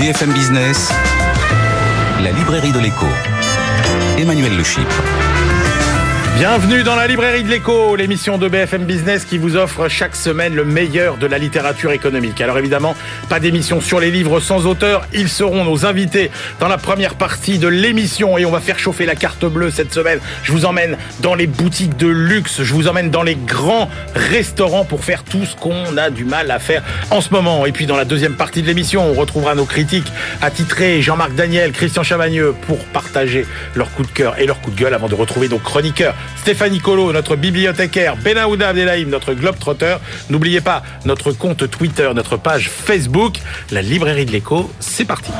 BFM Business, la librairie de l'écho. Emmanuel Le Chypre. Bienvenue dans la librairie de l'écho, l'émission de BFM Business qui vous offre chaque semaine le meilleur de la littérature économique. Alors évidemment, pas d'émission sur les livres sans auteur, ils seront nos invités dans la première partie de l'émission et on va faire chauffer la carte bleue cette semaine. Je vous emmène dans les boutiques de luxe, je vous emmène dans les grands restaurants pour faire tout ce qu'on a du mal à faire en ce moment. Et puis dans la deuxième partie de l'émission, on retrouvera nos critiques attitrés Jean-Marc Daniel, Christian Chavagneux pour partager leur coup de cœur et leur coup de gueule avant de retrouver nos chroniqueurs Stéphanie Colo, notre bibliothécaire, Benaouda Abdelhaim, notre globetrotter. N'oubliez pas notre compte Twitter, notre page Facebook, la librairie de l'écho. C'est parti.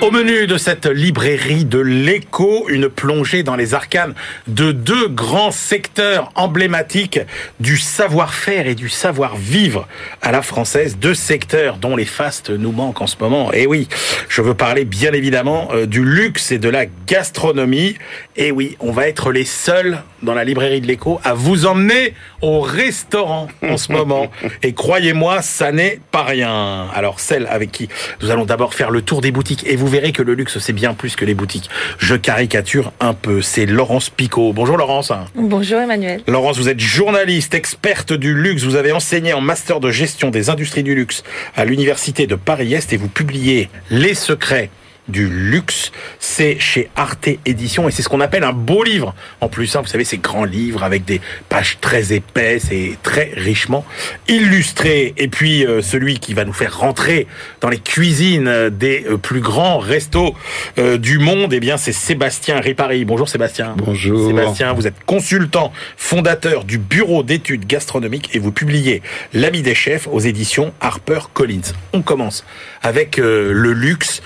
Au menu de cette librairie de l'écho, une plongée dans les arcanes de deux grands secteurs emblématiques du savoir-faire et du savoir-vivre à la française. Deux secteurs dont les fastes nous manquent en ce moment. Et oui, je veux parler bien évidemment euh, du luxe et de la gastronomie. Et oui, on va être les seuls dans la librairie de l'écho à vous emmener au restaurant en ce moment. Et croyez-moi, ça n'est pas rien. Alors celle avec qui nous allons d'abord faire le tour des boutiques et vous verrez que le luxe, c'est bien plus que les boutiques. Je caricature un peu. C'est Laurence Picot. Bonjour Laurence. Bonjour Emmanuel. Laurence, vous êtes journaliste, experte du luxe. Vous avez enseigné en master de gestion des industries du luxe à l'université de Paris-Est et vous publiez Les secrets du luxe. C'est chez Arte Édition et c'est ce qu'on appelle un beau livre. En plus, hein, vous savez, ces grands livres avec des pages très épaisses et très richement illustrées. Et puis, euh, celui qui va nous faire rentrer dans les cuisines des euh, plus grands restos euh, du monde, eh bien, c'est Sébastien Ripari. Bonjour Sébastien. Bonjour. Sébastien, vous êtes consultant, fondateur du Bureau d'études gastronomiques et vous publiez L'ami des chefs aux éditions Harper Collins. On commence avec le luxe.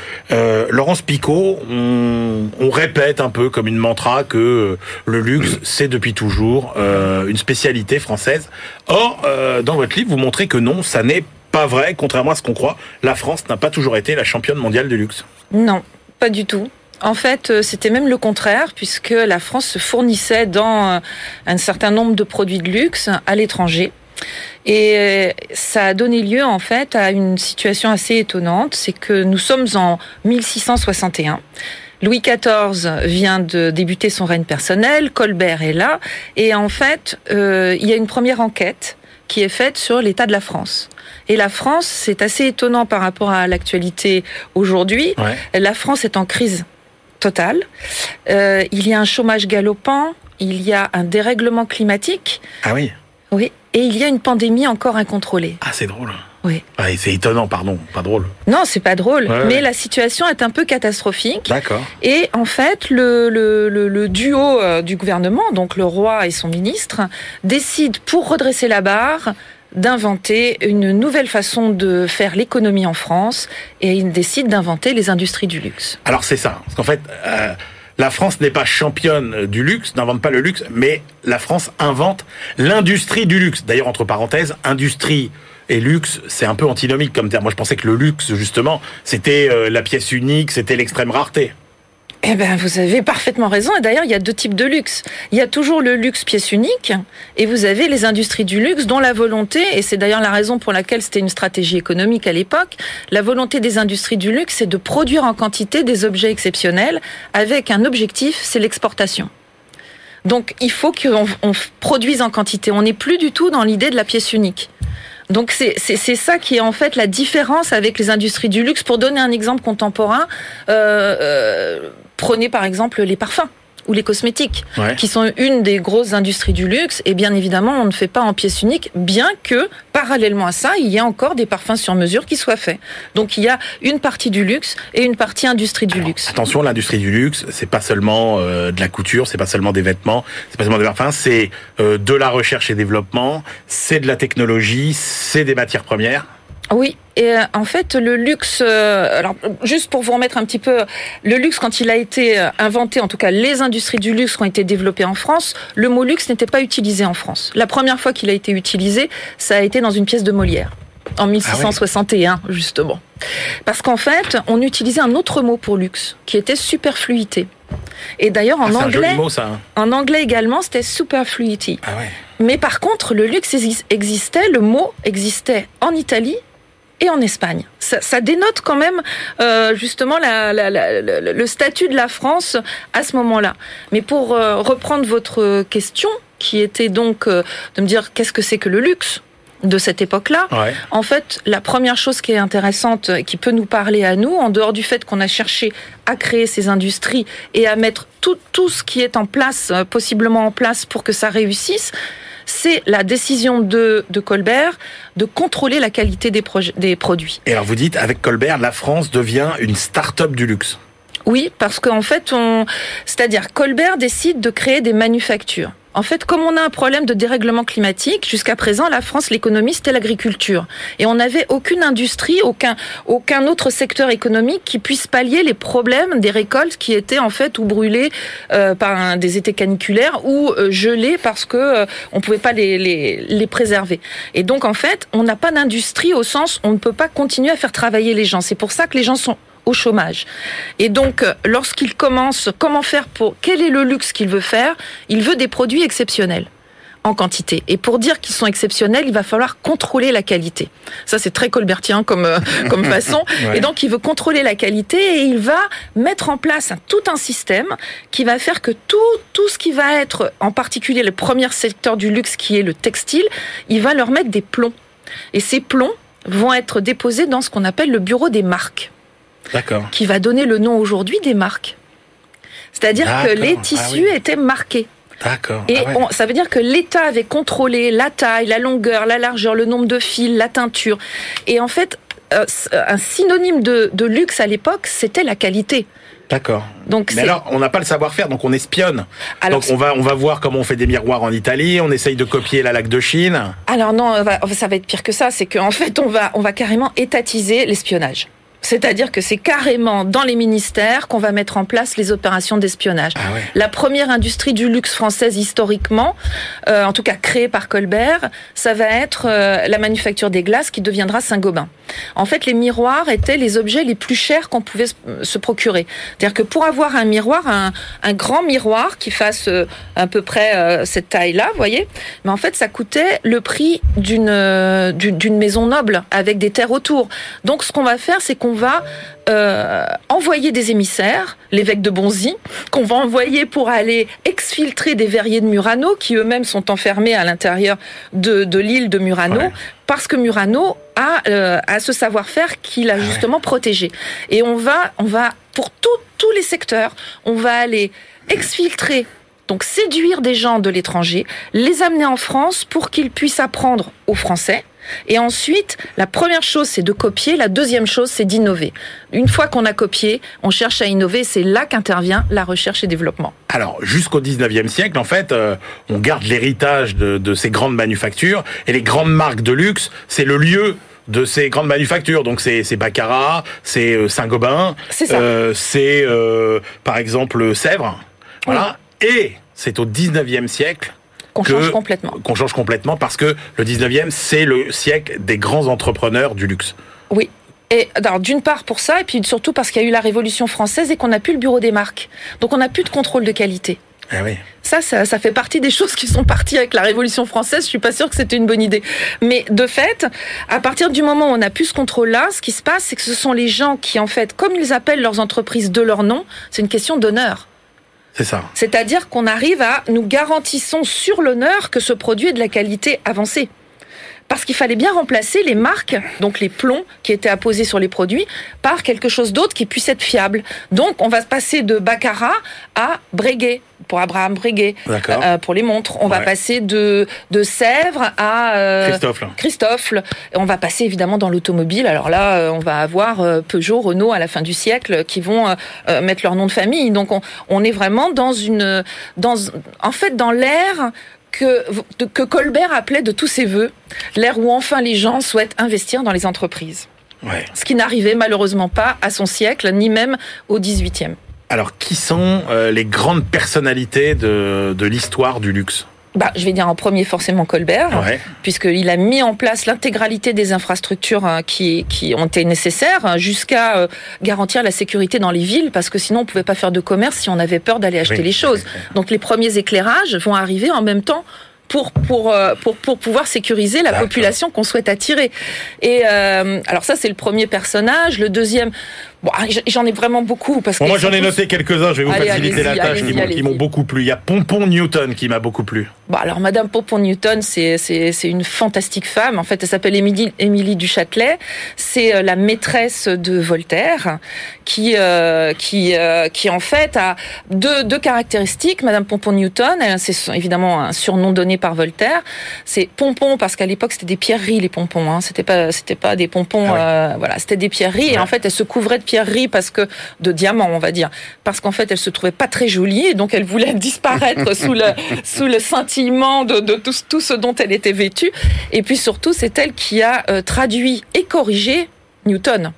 Laurence Picot, on, répète un peu comme une mantra que le luxe, c'est depuis toujours euh, une spécialité française. Or, euh, dans votre livre, vous montrez que non, ça n'est pas vrai, contrairement à ce qu'on croit. La France n'a pas toujours été la championne mondiale du luxe. Non, pas du tout. En fait, euh, c'était même le contraire, puisque la France se fournissait dans un certain nombre de produits de luxe à l'étranger. Et ça a donné lieu en fait à une situation assez étonnante, c'est que nous sommes en 1661. Louis XIV vient de débuter son règne personnel, Colbert est là, et en fait, euh, il y a une première enquête qui est faite sur l'état de la France. Et la France, c'est assez étonnant par rapport à l'actualité aujourd'hui. Ouais. La France est en crise totale. Euh, il y a un chômage galopant, il y a un dérèglement climatique. Ah oui. Oui, et il y a une pandémie encore incontrôlée. Ah, c'est drôle. Oui. Ah, c'est étonnant, pardon, pas drôle. Non, c'est pas drôle, ouais, mais ouais. la situation est un peu catastrophique. D'accord. Et en fait, le, le, le, le duo euh, du gouvernement, donc le roi et son ministre, décide pour redresser la barre d'inventer une nouvelle façon de faire l'économie en France et il décide d'inventer les industries du luxe. Alors c'est ça, parce qu'en fait, euh, la France n'est pas championne du luxe, n'invente pas le luxe, mais la France invente l'industrie du luxe. D'ailleurs, entre parenthèses, industrie et luxe, c'est un peu antinomique comme terme. Moi, je pensais que le luxe, justement, c'était euh, la pièce unique, c'était l'extrême rareté. Eh ben, vous avez parfaitement raison. Et d'ailleurs, il y a deux types de luxe. Il y a toujours le luxe pièce unique, et vous avez les industries du luxe dont la volonté, et c'est d'ailleurs la raison pour laquelle c'était une stratégie économique à l'époque, la volonté des industries du luxe, c'est de produire en quantité des objets exceptionnels avec un objectif, c'est l'exportation. Donc, il faut qu'on produise en quantité. On n'est plus du tout dans l'idée de la pièce unique. Donc c'est ça qui est en fait la différence avec les industries du luxe. Pour donner un exemple contemporain, euh, euh, prenez par exemple les parfums. ou les cosmétiques, Ouais. qui sont une des grosses industries du luxe. Et bien évidemment, on ne fait pas en pièces uniques, bien que parallèlement à ça, il y a encore des parfums sur mesure qui soient faits. Donc il y a une partie du luxe et une partie industrie du luxe. Attention, l'industrie du luxe, c'est pas seulement euh, de la couture, c'est pas seulement des vêtements, c'est pas seulement des parfums, c'est euh, de la recherche et développement, c'est de la technologie, c'est des matières premières. Oui, et euh, en fait, le luxe, euh, alors juste pour vous remettre un petit peu, le luxe, quand il a été euh, inventé, en tout cas les industries du luxe qui ont été développées en France, le mot luxe n'était pas utilisé en France. La première fois qu'il a été utilisé, ça a été dans une pièce de Molière, en 1661, justement. Parce qu'en fait, on utilisait un autre mot pour luxe, qui était superfluité. Et d'ailleurs, en Ah, anglais, mot, ça. hein. en anglais également, c'était superfluity. Ah ouais. Mais par contre, le luxe exis- existait, le mot existait en Italie et en Espagne. Ça, ça dénote quand même euh, justement la- la- la- le statut de la France à ce moment-là. Mais pour euh, reprendre votre question, qui était donc euh, de me dire qu'est-ce que c'est que le luxe de cette époque-là, Ouais. en fait, la première chose qui est intéressante, et qui peut nous parler à nous, en dehors du fait qu'on a cherché à créer ces industries et à mettre tout, tout ce qui est en place, euh, possiblement en place pour que ça réussisse, c'est la décision de, de Colbert de contrôler la qualité des, des produits. Et alors vous dites, avec Colbert, la France devient une start-up du luxe. Oui, parce qu'en fait, on, c'est-à-dire Colbert décide de créer des manufactures. En fait, comme on a un problème de dérèglement climatique, jusqu'à présent, la France, l'économie, c'était l'agriculture. Et on n'avait aucune industrie, aucun, aucun autre secteur économique qui puisse pallier les problèmes des récoltes qui étaient en fait ou brûlées euh, par des étés caniculaires ou euh, gelées parce que euh, on pouvait pas les, les, préserver. Et donc, en fait, on n'a pas d'industrie au sens on ne peut pas continuer à faire travailler les gens. C'est pour ça que les gens sont au chômage. Et donc, euh, lorsqu'il commence, comment faire pour, quel est le luxe qu'il veut faire Il veut des produits exceptionnels en quantité. Et pour dire qu'ils sont exceptionnels, il va falloir contrôler la qualité. Ça, c'est très colbertien comme, euh, comme façon. Ouais. Et donc, il veut contrôler la qualité et il va mettre en place un, tout un système qui va faire que tout, tout ce qui va être, en particulier le premier secteur du luxe qui est le textile, il va leur mettre des plombs. Et ces plombs vont être déposés dans ce qu'on appelle le bureau des marques. Qui va donner le nom aujourd'hui des marques. C'est-à-dire que les Ah tissus oui. étaient marqués. D'accord. Et Ah ouais. on- ça veut dire que l'État avait contrôlé la taille, la longueur, la largeur, le nombre de fils, la teinture. Et en fait, euh, c- un synonyme de, de luxe à l'époque, c'était la qualité. D'accord. Donc Mais alors, on n'a pas le savoir-faire, donc on espionne. alors, donc on va, on va voir comment on fait des miroirs en Italie, on essaye de copier la laque de Chine. alors non, ça va être pire que ça. C'est qu'en fait, on va on va carrément étatiser l'espionnage. C'est-à-dire que c'est carrément dans les ministères qu'on va mettre en place les opérations d'espionnage. Ah ouais. La première industrie du luxe française historiquement, euh, en tout cas créée par Colbert, ça va être euh, la manufacture des glaces qui deviendra Saint-Gobain. En fait, les miroirs étaient les objets les plus chers qu'on pouvait se- se procurer. C'est-à-dire que pour avoir un miroir, un, un grand miroir qui fasse euh, à peu près euh, cette taille-là, vous voyez, mais en fait, ça coûtait le prix d'une euh, d'une d'une maison noble avec des terres autour. Donc, ce qu'on va faire, c'est qu'on va euh, envoyer des émissaires, l'évêque de Bonzy, qu'on va envoyer pour aller exfiltrer des verriers de Murano, qui eux-mêmes sont enfermés à l'intérieur de, de l'île de Murano, Ouais. parce que Murano a, euh, a ce savoir-faire qu'il a ouais. justement protégé. Et on va, on va pour tout- tous les secteurs, on va aller exfiltrer, donc séduire des gens de l'étranger, les amener en France pour qu'ils puissent apprendre au français. Et ensuite, la première chose, c'est de copier. La deuxième chose, c'est d'innover. Une fois qu'on a copié, on cherche à innover. C'est là qu'intervient la recherche et développement. Alors, jusqu'au 19e siècle, en fait, euh, on garde l'héritage de, de ces grandes manufactures et les grandes marques de luxe, c'est le lieu de ces grandes manufactures. Donc c'est c'est Baccarat, c'est euh, Saint-Gobain, euh, c'est euh, par exemple Sèvres. Voilà. Et c'est au 19e siècle Qu'on change complètement. qu'on change complètement parce que le 19e, c'est le siècle des grands entrepreneurs du luxe. Oui. Et d'une part pour ça, et puis surtout parce qu'il y a eu la Révolution française et qu'on n'a plus le bureau des marques. Donc on n'a plus de contrôle de qualité. Ah oui. Ça, ça, ça fait partie des choses qui sont parties avec la Révolution française. Je suis pas sûre que c'était une bonne idée. Mais de fait, à partir du moment où on a plus ce contrôle-là, ce qui se passe, c'est que ce sont les gens qui, en fait, comme ils appellent leurs entreprises de leur nom, c'est une question d'honneur. C'est ça. C'est-à-dire qu'on arrive à, nous garantissons sur l'honneur que ce produit est de la qualité avancée. Parce qu'il fallait bien remplacer les marques, donc les plombs qui étaient apposés sur les produits, par quelque chose d'autre qui puisse être fiable. Donc on va se passer de Baccarat à Breguet, pour Abraham Breguet, euh, pour les montres. On va passer de, de Sèvres à euh, Christophe. Christophe. Et on va passer évidemment dans l'automobile. Alors là, euh, on va avoir euh, Peugeot, Renault à la fin du siècle qui vont euh, mettre leur nom de famille. Donc on, on est vraiment dans une, dans, en fait, dans l'ère que, que Colbert appelait de tous ses voeux, l'ère où enfin les gens souhaitent investir dans les entreprises. Ouais. Ce qui n'arrivait malheureusement pas à son siècle, ni même au 18e. Alors, qui sont euh, les grandes personnalités de, de l'histoire du luxe? Bah, je vais dire en premier forcément Colbert, Ouais. puisqu'il a mis en place l'intégralité des infrastructures hein, qui, qui ont été nécessaires hein, jusqu'à euh, garantir la sécurité dans les villes, parce que sinon on pouvait pas faire de commerce si on avait peur d'aller acheter Oui, les choses. Donc les premiers éclairages vont arriver en même temps. Pour, pour, euh, pour, pour pouvoir sécuriser la population qu'on souhaite attirer. Et euh, alors ça, c'est le premier personnage. Le deuxième, bon, ah, j'en ai vraiment beaucoup. Parce Bon, qu'ils moi, j'en ai tous- noté quelques-uns, je vais vous Allez, faciliter la tâche, qui m'ont- beaucoup plu. Il y a Pompon Newton qui m'a beaucoup plu. Bon, alors Madame Pompon Newton, c'est une fantastique femme. En fait, elle s'appelle Émilie Émilie du Châtelet. C'est euh, la maîtresse de Voltaire, qui euh, qui euh, qui en fait a deux deux caractéristiques. Madame Pompon Newton, c'est évidemment un surnom donné par Voltaire. C'est pompon parce qu'à l'époque c'était des pierreries les pompons. Hein. C'était pas c'était pas des pompons. Ah ouais. euh, voilà, c'était des pierreries. Et en fait, elle se couvrait de pierreries parce que de diamants, on va dire, parce qu'en fait, elle se trouvait pas très jolie et donc elle voulait disparaître sous le sous le scintillement de, de tout, tout ce dont elle était vêtue. Et puis surtout, c'est elle qui a euh, traduit et corrigé Newton.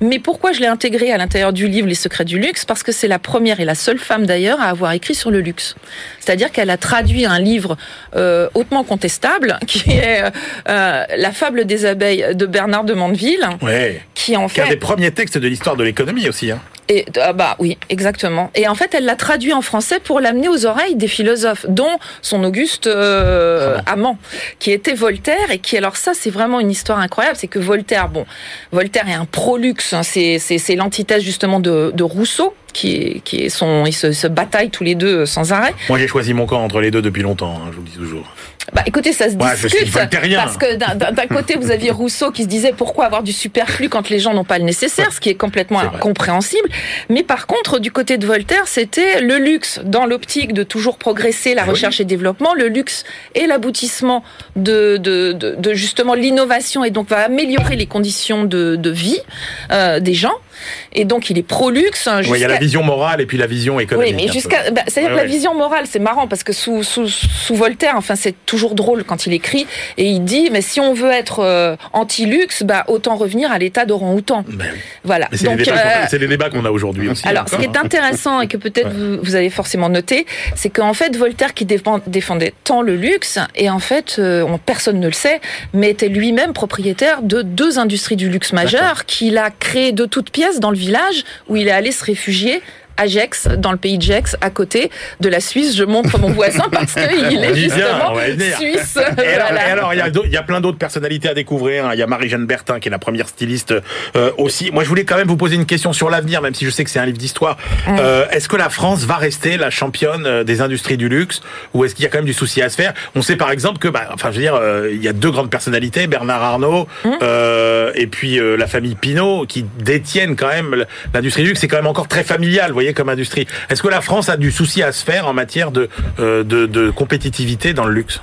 Mais pourquoi je l'ai intégrée à l'intérieur du livre Les secrets du luxe? Parce que c'est la première et la seule femme d'ailleurs à avoir écrit sur le luxe. C'est-à-dire qu'elle a traduit un livre euh, hautement contestable qui est euh, La fable des abeilles de Bernard de Mandeville, Ouais. qui en Qui est un fait des premiers textes de l'histoire de l'économie aussi. Hein. Et, ah bah oui, exactement. Et en fait, elle l'a traduit en français pour l'amener aux oreilles des philosophes, dont son Auguste euh, amant, qui était Voltaire et qui, alors ça, c'est vraiment une histoire incroyable. C'est que Voltaire, bon, Voltaire est un pro-luxe. hein, c'est c'est c'est l'antithèse justement de, de Rousseau. Qui est, qui est son, ils se, se bataillent tous les deux sans arrêt. Moi, j'ai choisi mon camp entre les deux depuis longtemps, hein, je vous le dis toujours. Bah, écoutez, ça se Ouais, discute parce que d'un- côté, vous aviez Rousseau qui se disait pourquoi avoir du superflu quand les gens n'ont pas le nécessaire, ce qui est complètement incompréhensible. Mais par contre, du côté de Voltaire, c'était le luxe dans l'optique de toujours progresser, la Ah oui. recherche et développement. Le luxe est l'aboutissement de, de, de, de justement l'innovation et donc va améliorer les conditions de, de vie euh, des gens. Et donc, il est pro-luxe. Ouais, Il y a la vision morale et puis la vision économique. oui, mais jusqu'à, bah, c'est-à-dire Ouais, que la vision morale, c'est marrant parce que sous, sous, sous Voltaire, enfin, c'est toujours drôle quand il écrit et il dit, mais si on veut être euh, anti-luxe, bah, autant revenir à l'état d'orang-outan. Ben. Voilà. Mais c'est Donc, les, débats qu'on- euh, c'est les débats qu'on a aujourd'hui aussi. alors, ce qui est hein. intéressant et que peut-être vous, vous avez forcément noté, c'est qu'en fait, Voltaire qui défend- défendait tant le luxe, et en fait, euh, on- personne ne le sait, mais était lui-même propriétaire de deux industries du luxe majeures qu'il a créées de toutes pièces dans le village où il est allé se réfugier. À Gex, dans le pays de Gex, à côté de la Suisse. Je montre mon voisin parce qu'il est justement suisse. Et alors, Voilà. il y a y plein d'autres personnalités à découvrir. hein. Il y a Marie-Jeanne Bertin, qui est la première styliste euh, aussi. Moi, je voulais quand même vous poser une question sur l'avenir, même si je sais que c'est un livre d'histoire. Euh, est-ce que la France va rester la championne euh, des industries du luxe, ou est-ce qu'il y a quand même du souci à se faire? On sait par exemple que, bah, enfin, je veux dire, euh, il y a deux grandes personnalités, Bernard Arnault Mm. euh, et puis euh, la famille Pinault, qui détiennent quand même l'industrie du luxe. C'est quand même encore très familial, vous voyez, comme industrie. Est-ce que la France a du souci à se faire en matière de, euh, compétitivité dans le luxe?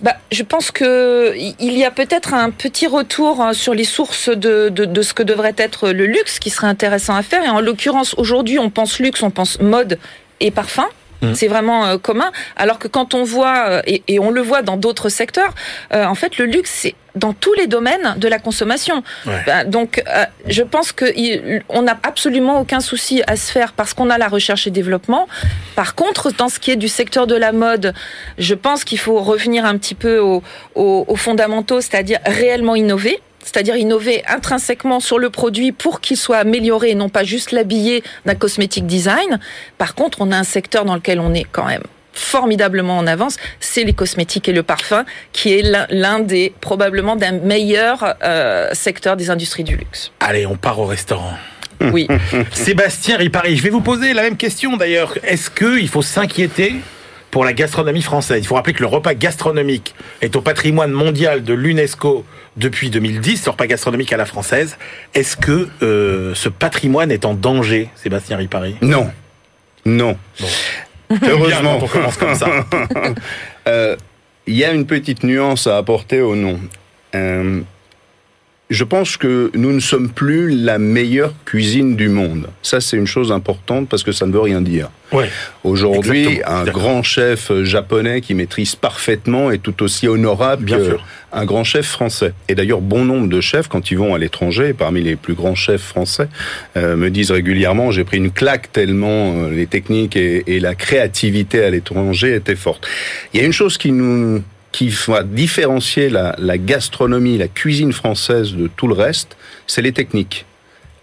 Bah, je pense que il y a peut-être un petit retour hein, sur les sources de, de, de ce que devrait être le luxe qui serait intéressant à faire. Et en l'occurrence, aujourd'hui, on pense luxe, on pense mode et parfum. Mmh. C'est vraiment euh, commun. Alors que quand on voit, euh, et, et on le voit dans d'autres secteurs, euh, en fait, le luxe, c'est dans tous les domaines de la consommation. Ouais. Bah, donc, euh, je pense que il- on n'a absolument aucun souci à se faire parce qu'on a la recherche et développement. Par contre, dans ce qui est du secteur de la mode, je pense qu'il faut revenir un petit peu aux, aux- aux fondamentaux, c'est-à-dire réellement innover. C'est-à-dire innover intrinsèquement sur le produit pour qu'il soit amélioré et non pas juste l'habiller d'un cosmétique design. Par contre, on a un secteur dans lequel on est quand même formidablement en avance, c'est les cosmétiques et le parfum, qui est l'un- l'un des probablement d'un meilleur euh, secteur des industries du luxe. Allez, on part au restaurant. Oui. Sébastien Ripari, je vais vous poser la même question d'ailleurs. Est-ce qu'il faut s'inquiéter pour la gastronomie française Il faut rappeler que le repas gastronomique est au patrimoine mondial de l'UNESCO depuis 2010, le repas gastronomique à la française. Est-ce que euh, ce patrimoine est en danger, Sébastien Ripari? Non. Non. Bon. Heureusement. on commence comme ça. Euh, il y a une petite nuance à apporter au nom. Euh, je pense que nous ne sommes plus la meilleure cuisine du monde. Ça, c'est une chose importante parce que ça ne veut rien dire. Ouais, Aujourd'hui, un grand chef japonais qui maîtrise parfaitement est tout aussi honorable Bien sûr. qu'un grand chef français. Et d'ailleurs, bon nombre de chefs, quand ils vont à l'étranger, parmi les plus grands chefs français, euh, me disent régulièrement j'ai pris une claque tellement euh, les techniques et, et la créativité à l'étranger étaient fortes. Il y a une chose qui nous qui va différencier la, la gastronomie, la cuisine française de tout le reste, c'est les techniques.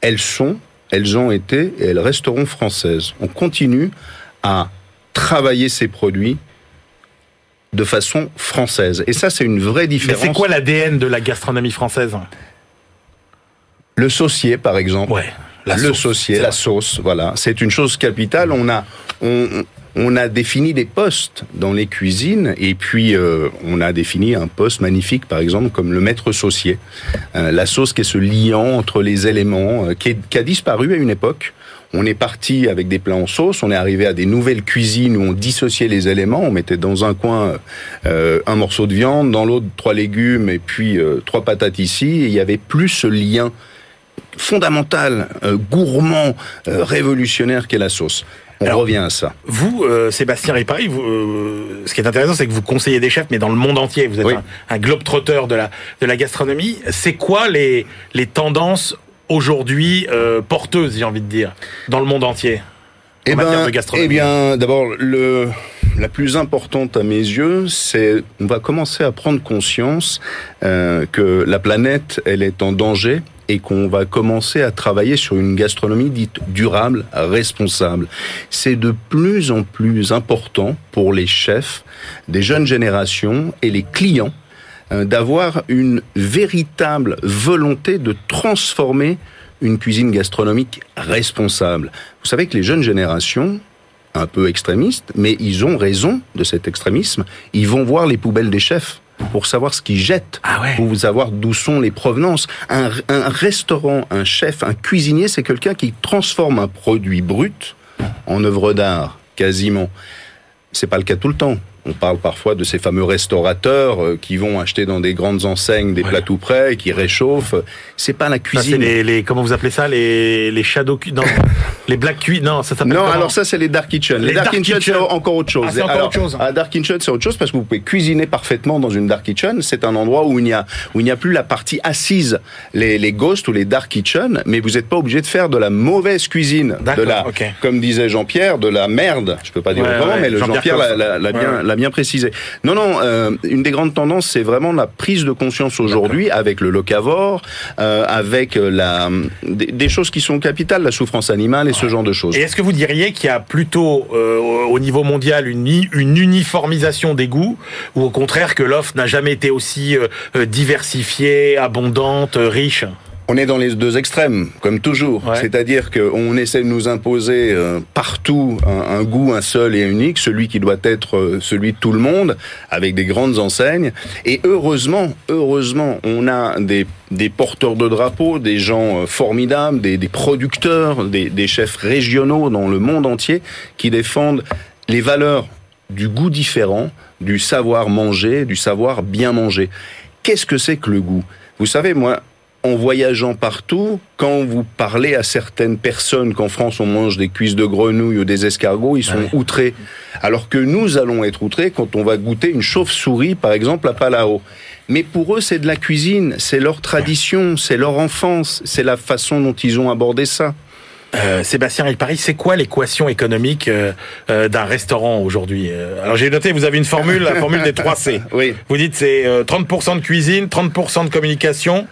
Elles sont, elles ont été et elles resteront françaises. On continue à travailler ces produits de façon française. Et ça, c'est une vraie Mais différence. c'est quoi l'ADN de la gastronomie française? Le saucier, par exemple. Ouais. La le sauce, saucier, la vrai. sauce, voilà, c'est une chose capitale. On a, on, on a défini des postes dans les cuisines et puis euh, on a défini un poste magnifique, par exemple, comme le maître saucier. Euh, la sauce qui est ce liant entre les éléments, euh, qui, qui a disparu à une époque. On est parti avec des plats en sauce, on est arrivé à des nouvelles cuisines où on dissociait les éléments. On mettait dans un coin euh, un morceau de viande, dans l'autre trois légumes et puis euh, trois patates ici. Et il y avait plus ce lien fondamental, euh, gourmand, révolutionnaire qu'est la sauce. On Alors- revient à ça. Vous, euh, Sébastien Ripari, vous, euh, ce qui est intéressant, c'est que vous conseillez des chefs, mais dans le monde entier. Vous êtes Oui. un, un globe-trotteur de la, de la gastronomie. C'est quoi les, les tendances aujourd'hui euh, porteuses, j'ai envie de dire, dans le monde entier en Eh matière ben, de gastronomie eh bien, d'abord, le, la plus importante à mes yeux, c'est on va commencer à prendre conscience euh, que la planète, elle est en danger et qu'on va commencer à travailler sur une gastronomie dite durable, responsable. C'est de plus en plus important pour les chefs des jeunes générations et les clients euh, d'avoir une véritable volonté de transformer une cuisine gastronomique responsable. Vous savez que les jeunes générations, un peu extrémistes, mais ils ont raison de cet extrémisme, ils vont voir les poubelles des chefs pour savoir ce qu'ils jettent, Ah ouais. pour savoir d'où sont les provenances. Un, un restaurant, un chef, un cuisinier, c'est quelqu'un qui transforme un produit brut en œuvre d'art, quasiment. C'est pas le cas tout le temps. On parle parfois de ces fameux restaurateurs euh, qui vont acheter dans des grandes enseignes des Ouais. plats tout prêts, et qui réchauffent. C'est pas la Ça, cuisine. les, les, comment vous appelez ça, les, les shadow non, les black cuits, non, ça s'appelle Non, alors ça c'est les dark kitchen. Les, Les dark, dark kitchen, c'est encore autre chose. Ah, c'est encore Alors, autre chose. Dark kitchen c'est autre chose parce que vous pouvez cuisiner parfaitement dans une dark kitchen. C'est un endroit où il n'y a où il n'y a plus la partie assise, les les ghosts ou les dark kitchen, mais vous n'êtes pas obligé de faire de la mauvaise cuisine, de la, comme disait Jean-Pierre, de la merde. Je peux pas dire Ouais, autrement, ouais, mais Jean-Pierre l'a, bien. L'a bien précisé. Non, non. euh, une des grandes tendances, c'est vraiment la prise de conscience aujourd'hui avec le locavore, euh, avec la des, des choses qui sont capitales, la souffrance animale et ce genre de choses. Et est-ce que vous diriez qu'il y a plutôt euh, au niveau mondial une, uniformisation des goûts ou au contraire que l'offre n'a jamais été aussi euh, euh, diversifiée, abondante, euh, riche? On est dans les deux extrêmes, comme toujours. Ouais. C'est-à-dire qu'on essaie de nous imposer euh, partout un, un goût, un seul et unique, celui qui doit être euh, celui de tout le monde, avec des grandes enseignes. Et heureusement, heureusement, on a des, des porteurs de drapeaux, des gens euh, formidables, des, des producteurs, des, des chefs régionaux dans le monde entier qui défendent les valeurs du goût différent, du savoir manger, du savoir bien manger. Qu'est-ce que c'est que le goût? Vous savez, moi, en voyageant partout, quand vous parlez à certaines personnes qu'en France on mange des cuisses de grenouille ou des escargots, ils sont Ouais. outrés. Alors que nous allons être outrés quand on va goûter une chauve-souris, par exemple, à Palao. Mais pour eux, c'est de la cuisine, c'est leur tradition, c'est leur enfance, c'est la façon dont ils ont abordé ça. Euh, Sébastien Paris, c'est quoi l'équation économique euh, euh, d'un restaurant aujourd'hui? Euh, Alors j'ai noté, vous avez une formule, la formule des 3 C. Oui. Vous dites c'est euh, 30% de cuisine, 30% de communication,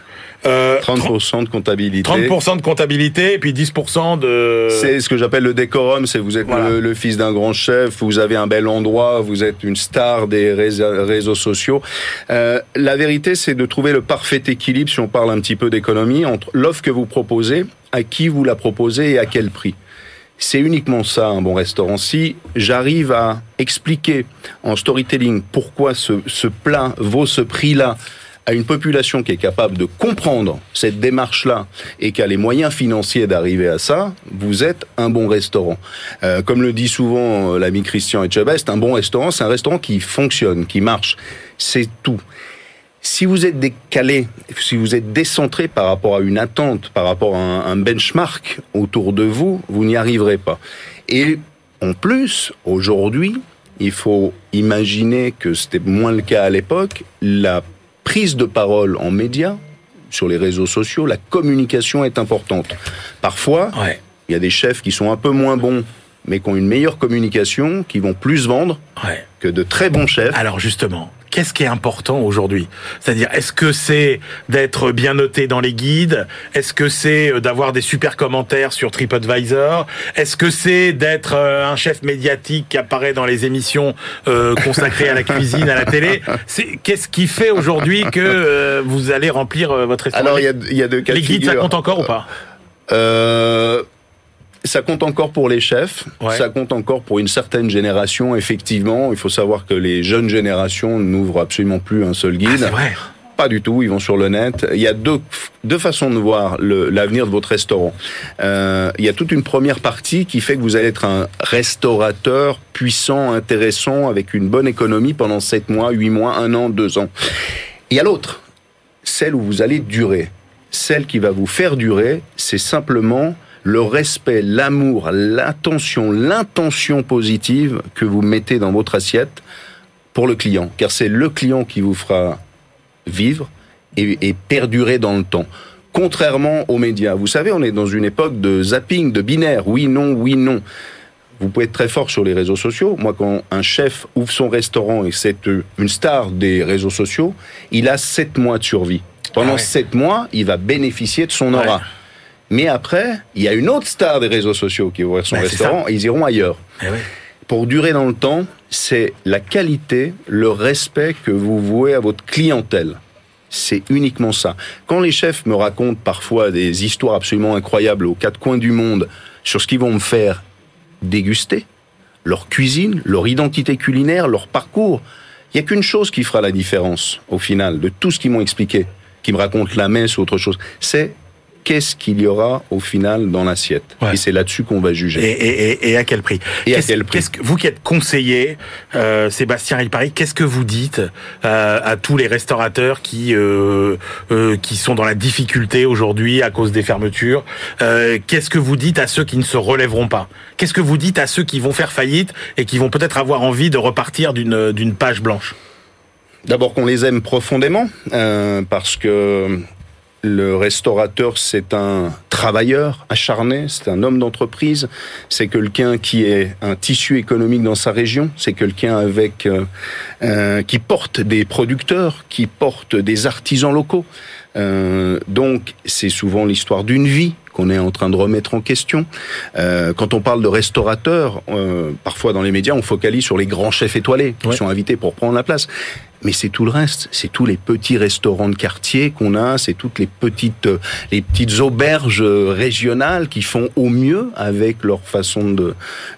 euh, 30% de comptabilité. 30% de comptabilité et puis 10% de... C'est ce que j'appelle le décorum, c'est vous êtes Voilà. le, le fils d'un grand chef, vous avez un bel endroit, vous êtes une star des réseaux, réseaux sociaux. Euh, la vérité, c'est de trouver le parfait équilibre, si on parle un petit peu d'économie, entre l'offre que vous proposez, à qui vous la proposez et à quel prix. C'est uniquement ça, un bon restaurant. Si j'arrive à expliquer en storytelling pourquoi ce, ce plat vaut ce prix-là, à une population qui est capable de comprendre cette démarche-là et qui a les moyens financiers d'arriver à ça, vous êtes un bon restaurant. Euh, comme le dit souvent euh, l'ami Christian Etchebest, un bon restaurant, c'est un restaurant qui fonctionne, qui marche. C'est tout. Si vous êtes décalé, si vous êtes décentré par rapport à une attente, par rapport à un, un benchmark autour de vous, vous n'y arriverez pas. Et en plus, aujourd'hui, il faut imaginer que c'était moins le cas à l'époque, la prise de parole en médias, sur les réseaux sociaux, la communication est importante. Parfois, Ouais. il y a des chefs qui sont un peu moins bons, mais qui ont une meilleure communication, qui vont plus vendre Ouais. que de très bons chefs. Alors justement, qu'est-ce qui est important aujourd'hui? C'est-à-dire, est-ce que c'est d'être bien noté dans les guides? Est-ce que c'est euh, d'avoir des super commentaires sur TripAdvisor? Est-ce que c'est d'être euh, un chef médiatique qui apparaît dans les émissions euh, consacrées à la cuisine, à la télé? Qu'est-ce qui fait aujourd'hui que euh, vous allez remplir votre restaurant Alors, il y a, il y a deux cas Les de guides, ça compte encore ou pas? Euh, ça compte encore pour les chefs, Ouais. ça compte encore pour une certaine génération, effectivement. Il faut savoir que les jeunes générations n'ouvrent absolument plus un seul Ah, guide. Vrai. Pas du tout, ils vont sur le net. Il y a deux, deux façons de voir l'avenir de votre restaurant. Euh, il y a toute une première partie qui fait que vous allez être un restaurateur puissant, intéressant, avec une bonne économie pendant 7 mois, 8 mois, 1 an, 2 ans. Il y a l'autre, celle où vous allez durer. Celle qui va vous faire durer, c'est simplement le respect, l'amour, l'attention, l'intention positive que vous mettez dans votre assiette pour le client. Car c'est le client qui vous fera vivre et, et perdurer dans le temps. Contrairement aux médias. Vous savez, on est dans une époque de zapping, de binaire. Oui, non, oui, non. Vous pouvez être très fort sur les réseaux sociaux. Moi, quand un chef ouvre son restaurant et c'est une star des réseaux sociaux, il a sept mois de survie. Pendant Ah ouais. sept mois, il va bénéficier de son aura. Ouais. Mais après, il y a une autre star des réseaux sociaux qui va ouvrir son Ben, restaurant et ils iront ailleurs Eh pour durer dans le temps, c'est la qualité, le respect que vous vouez à votre clientèle. C'est uniquement ça. Quand les chefs me racontent parfois des histoires absolument incroyables aux quatre coins du monde sur ce qu'ils vont me faire déguster, leur cuisine, leur identité culinaire, leur parcours, il n'y a qu'une chose qui fera la différence au final de tout ce qu'ils m'ont expliqué, qui me racontent la messe ou autre chose, c'est qu'est-ce qu'il y aura au final dans l'assiette. Ouais. Et c'est là-dessus qu'on va juger. Et, et, et, et à quel prix Et à quel prix que, Vous qui êtes conseiller, euh, Sébastien Ripari, qu'est-ce que vous dites euh, à tous les restaurateurs qui euh, qui sont dans la difficulté aujourd'hui à cause des fermetures Qu'est-ce que vous dites à ceux qui ne se relèveront pas Qu'est-ce que vous dites à ceux qui vont faire faillite et qui vont peut-être avoir envie de repartir d'une d'une page blanche? D'abord qu'on les aime profondément, euh, parce que le restaurateur, c'est un travailleur acharné, c'est un homme d'entreprise, c'est quelqu'un qui est un tissu économique dans sa région, c'est quelqu'un avec euh, euh, qui porte des producteurs, qui porte des artisans locaux. Euh, donc, c'est souvent l'histoire d'une vie qu'on est en train de remettre en question. Euh, quand on parle de restaurateurs, euh, parfois dans les médias, on focalise sur les grands chefs étoilés qui Ouais. sont invités pour prendre la place. Mais c'est tout le reste, c'est tous les petits restaurants de quartier qu'on a, c'est toutes les petites, euh, les petites auberges euh, régionales qui font au mieux avec leur façon de,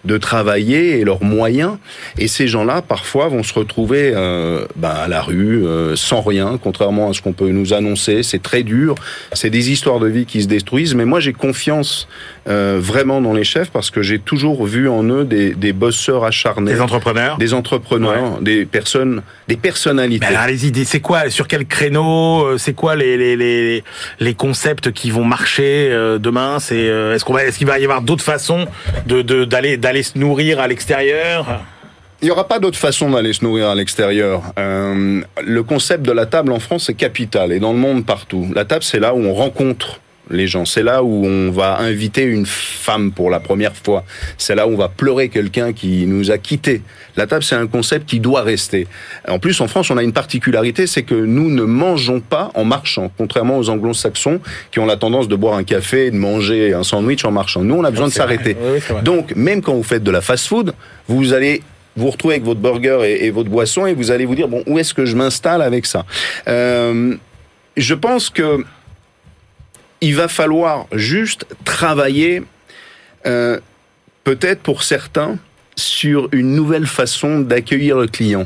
de travailler et leurs moyens. Et ces gens-là, parfois, vont se retrouver euh, ben, à la rue, euh, sans rien, contrairement à ce qu'on peut nous annoncer. C'est très dur, c'est des histoires de vie qui se détruisent. Mais moi, j'ai confiance euh, vraiment dans les chefs parce que j'ai toujours vu en eux des, des bosseurs acharnés, Des entrepreneurs des entrepreneurs, des personnes, des personnalités. Ben alors, les idées, c'est quoi Sur quel créneau euh, C'est quoi les, les, les, les concepts qui vont marcher euh, demain C'est euh, est-ce qu'on va est-ce qu'il va y avoir d'autres façons de de- d'aller d'aller se nourrir à l'extérieur? Il n'y aura pas d'autre façon d'aller se nourrir à l'extérieur. Euh, le concept de la table en France est capital et dans le monde partout. La table, c'est là où on rencontre les gens. C'est là où on va inviter une femme pour la première fois. C'est là où on va pleurer quelqu'un qui nous a quittés. La table, c'est un concept qui doit rester. En plus, en France, on a une particularité, c'est que nous ne mangeons pas en marchant, contrairement aux anglo-saxons qui ont la tendance de boire un café et de manger un sandwich en marchant. Nous, on a besoin de s'arrêter. Oui. Donc, même quand vous faites de la fast-food, vous allez vous retrouver avec votre burger et, et votre boisson et vous allez vous dire bon où est-ce que je m'installe avec ça? Euh, Je pense que il va falloir juste travailler euh, peut-être pour certains sur une nouvelle façon d'accueillir le client.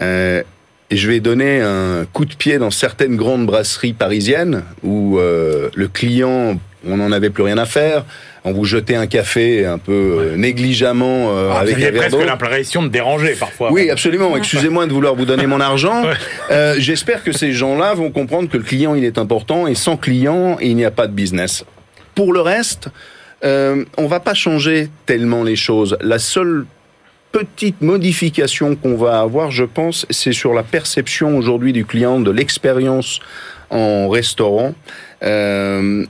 Euh, et je vais donner un coup de pied dans certaines grandes brasseries parisiennes où euh, le client, on n'en avait plus rien à faire. On vous jetait un café un peu euh, négligemment euh, Ah, avec un presque l'impression de déranger parfois. Oui, absolument. Excusez-moi de vouloir vous donner mon argent. Euh, J'espère que ces gens-là vont comprendre que le client, il est important et sans client, il n'y a pas de business. Pour le reste, euh, on va pas changer tellement les choses. La seule petite modification qu'on va avoir, je pense, c'est sur la perception aujourd'hui du client de l'expérience en restaurant. Euh,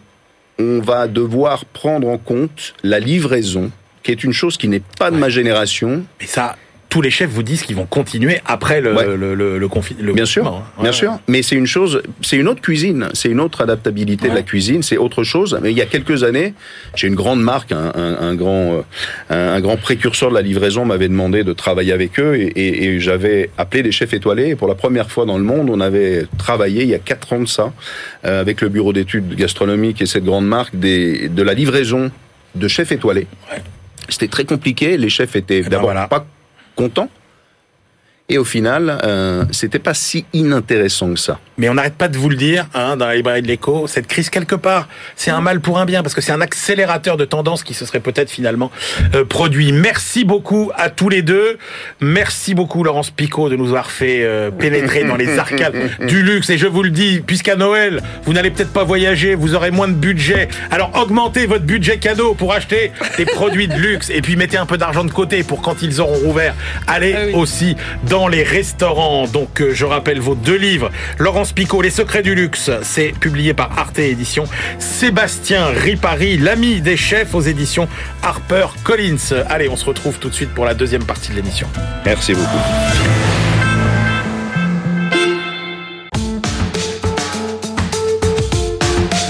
on va devoir prendre en compte la livraison, qui est une chose qui n'est pas de ma génération. Et ça, tous les chefs vous disent qu'ils vont continuer après le, Ouais. le, le, le confi- le Bien sûr, confinement, hein. bien sûr. Mais c'est une chose, c'est une autre cuisine, c'est une autre adaptabilité de la cuisine, c'est autre chose. Mais il y a quelques années, j'ai une grande marque, un, un- un grand, euh, un, un grand précurseur de la livraison m'avait demandé de travailler avec eux et, et- et j'avais appelé des chefs étoilés. Et pour la première fois dans le monde, on avait travaillé il y a quatre ans de ça euh, avec le bureau d'études gastronomiques et cette grande marque des, de la livraison de chefs étoilés. Ouais. C'était très compliqué. Les chefs étaient ben d'abord voilà. pas contents. Et au final, euh, c'était pas si inintéressant que ça. Mais on n'arrête pas de vous le dire hein, dans la librairie de l'écho, cette crise quelque part, c'est un mal pour un bien, parce que c'est un accélérateur de tendance qui se serait peut-être finalement euh, produit. Merci beaucoup à tous les deux. Merci beaucoup Laurence Picot de nous avoir fait euh, pénétrer dans les arcades du luxe. Et je vous le dis, puisqu'à Noël, vous n'allez peut-être pas voyager, vous aurez moins de budget. Alors augmentez votre budget cadeau pour acheter des produits de luxe et puis mettez un peu d'argent de côté pour quand ils auront rouvert. Allez Ah oui. aussi dans les restaurants. Donc euh, je rappelle vos deux livres. Laurence Picot, Les secrets du luxe, c'est publié par Arte Éditions. Sébastien Ripari, l'ami des chefs aux éditions Harper Collins. Allez, on se retrouve tout de suite pour la deuxième partie de l'émission. Merci beaucoup.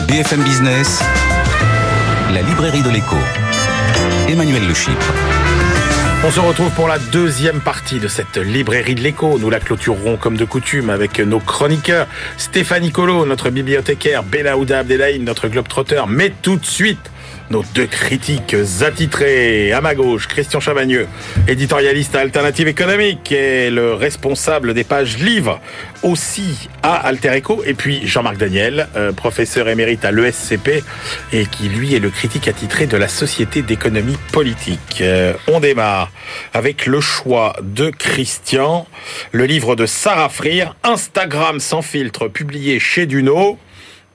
BFM Business, la librairie de l'écho. Emmanuel Le Chypre. On se retrouve pour la deuxième partie de cette librairie de l'écho. Nous la clôturerons comme de coutume avec nos chroniqueurs. Stéphanie Colo, notre bibliothécaire, Belaouda Abdelhaïm, notre globetrotter. Mais tout de suite, nos deux critiques attitrés. À ma gauche, Christian Chavagneux, éditorialiste à Alternative économique et le responsable des pages livres aussi à Alter Echo. Et puis Jean-Marc Daniel, euh, professeur émérite à l'ESCP et qui lui est le critique attitré de la Société d'économie politique. Euh, on démarre avec le choix de Christian, le livre de Sarah Freer, Instagram sans filtre, publié chez Duno.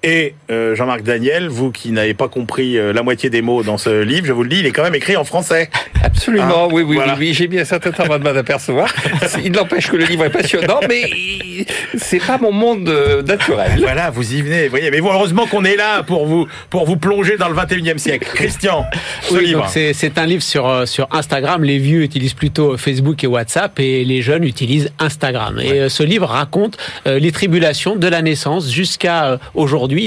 Et euh, Jean-Marc Daniel, vous qui n'avez pas compris euh, la moitié des mots dans ce livre, je vous le dis, il est quand même écrit en français. Absolument, Ah, oui, oui, voilà. oui, oui, j'ai mis un certain temps avant de m'en apercevoir. Il n'empêche que le livre est passionnant, mais c'est pas mon monde euh, naturel. Voilà, vous y venez, vous voyez. Mais vous, heureusement qu'on est là pour vous pour vous plonger dans le 21e siècle. Christian, ce Oui, livre. c'est un livre sur sur Instagram. Les vieux utilisent plutôt Facebook et WhatsApp et les jeunes utilisent Instagram. Et ce livre raconte euh, les tribulations de la naissance jusqu'à euh,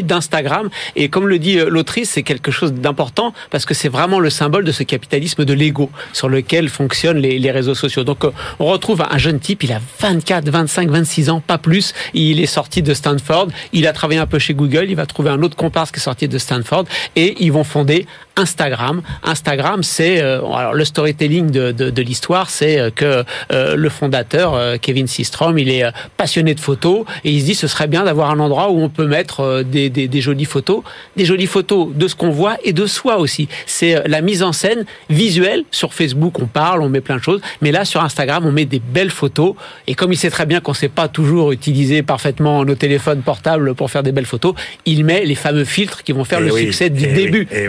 d'Instagram. Et comme le dit euh, l'autrice, c'est quelque chose d'important parce que c'est vraiment le symbole de ce capitalisme de l'ego sur lequel fonctionnent les, les réseaux sociaux. Donc euh, on retrouve un jeune type, il a 24, 25, 26 ans, pas plus. Il est sorti de Stanford. Il a travaillé un peu chez Google. Il va trouver un autre comparse qui est sorti de Stanford et ils vont fonder Instagram. Instagram, c'est euh, alors le storytelling de, de, de l'histoire, c'est euh, que euh, le fondateur euh, Kevin Systrom, il est euh, passionné de photos et il se dit ce serait bien d'avoir un endroit où on peut mettre euh, des, des, des jolies photos, des jolies photos de ce qu'on voit et de soi aussi. C'est la mise en scène visuelle. Sur Facebook, on parle, on met plein de choses, mais là sur Instagram, on met des belles photos. Et comme il sait très bien qu'on ne sait pas toujours utiliser parfaitement nos téléphones portables pour faire des belles photos, il met les fameux filtres qui vont faire Eh le oui, succès du eh oui, début eh oui.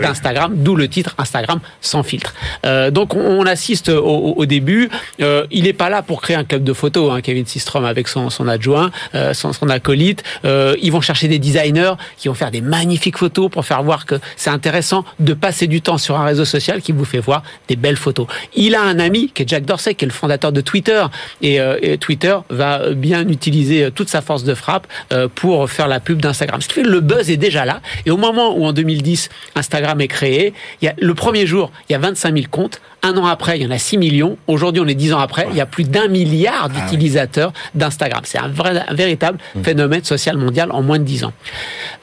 D'où le titre Instagram sans filtre. Euh, donc on, assiste au, au- début. Euh, il n'est pas là pour créer un club de photos, hein, Kevin Systrom avec son, son adjoint, euh, son, son acolyte. Euh, ils vont chercher des designers qui vont faire des magnifiques photos pour faire voir que c'est intéressant de passer du temps sur un réseau social qui vous fait voir des belles photos. Il a un ami qui est Jack Dorsey, qui est le fondateur de Twitter, et, euh, et Twitter va bien utiliser euh, toute sa force de frappe pour faire la pub d'Instagram. Ce qui fait que le buzz est déjà là. Et au moment où en 2010 Instagram est créé, il y a le premier jour, il y a 25 000 comptes. Un an après, il y en a 6 millions. Aujourd'hui, on est 10 ans après, il y a plus d'un milliard d'utilisateurs d'Instagram. C'est un, vrai, un véritable phénomène social mondial en moins de 10 ans.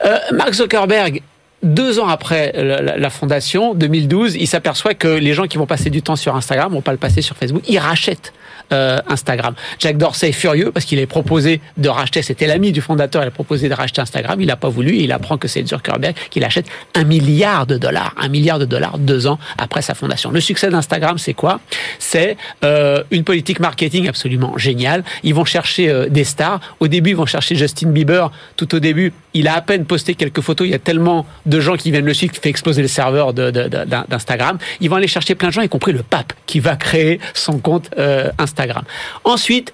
Euh, Mark Zuckerberg, deux ans après la, fondation, 2012, il s'aperçoit que les gens qui vont passer du temps sur Instagram vont pas le passer sur Facebook. Il rachète euh, Instagram. Jack Dorsey est furieux parce qu'il est proposé de racheter, c'était l'ami du fondateur, il a proposé de racheter Instagram, il n'a pas voulu, il apprend que c'est Zuckerberg qui l'achète un milliard de dollars, un milliard de dollars deux ans après sa fondation. Le succès d'Instagram, c'est quoi? C'est euh, une politique marketing absolument géniale. Ils vont chercher euh, des stars. Au début, ils vont chercher Justin Bieber. Tout au début, il a à peine posté quelques photos. Il y a tellement de gens qui viennent le suivre qui fait exploser le serveur d'Instagram. Ils vont aller chercher plein de gens, y compris le pape, qui va créer son compte Instagram. Ensuite,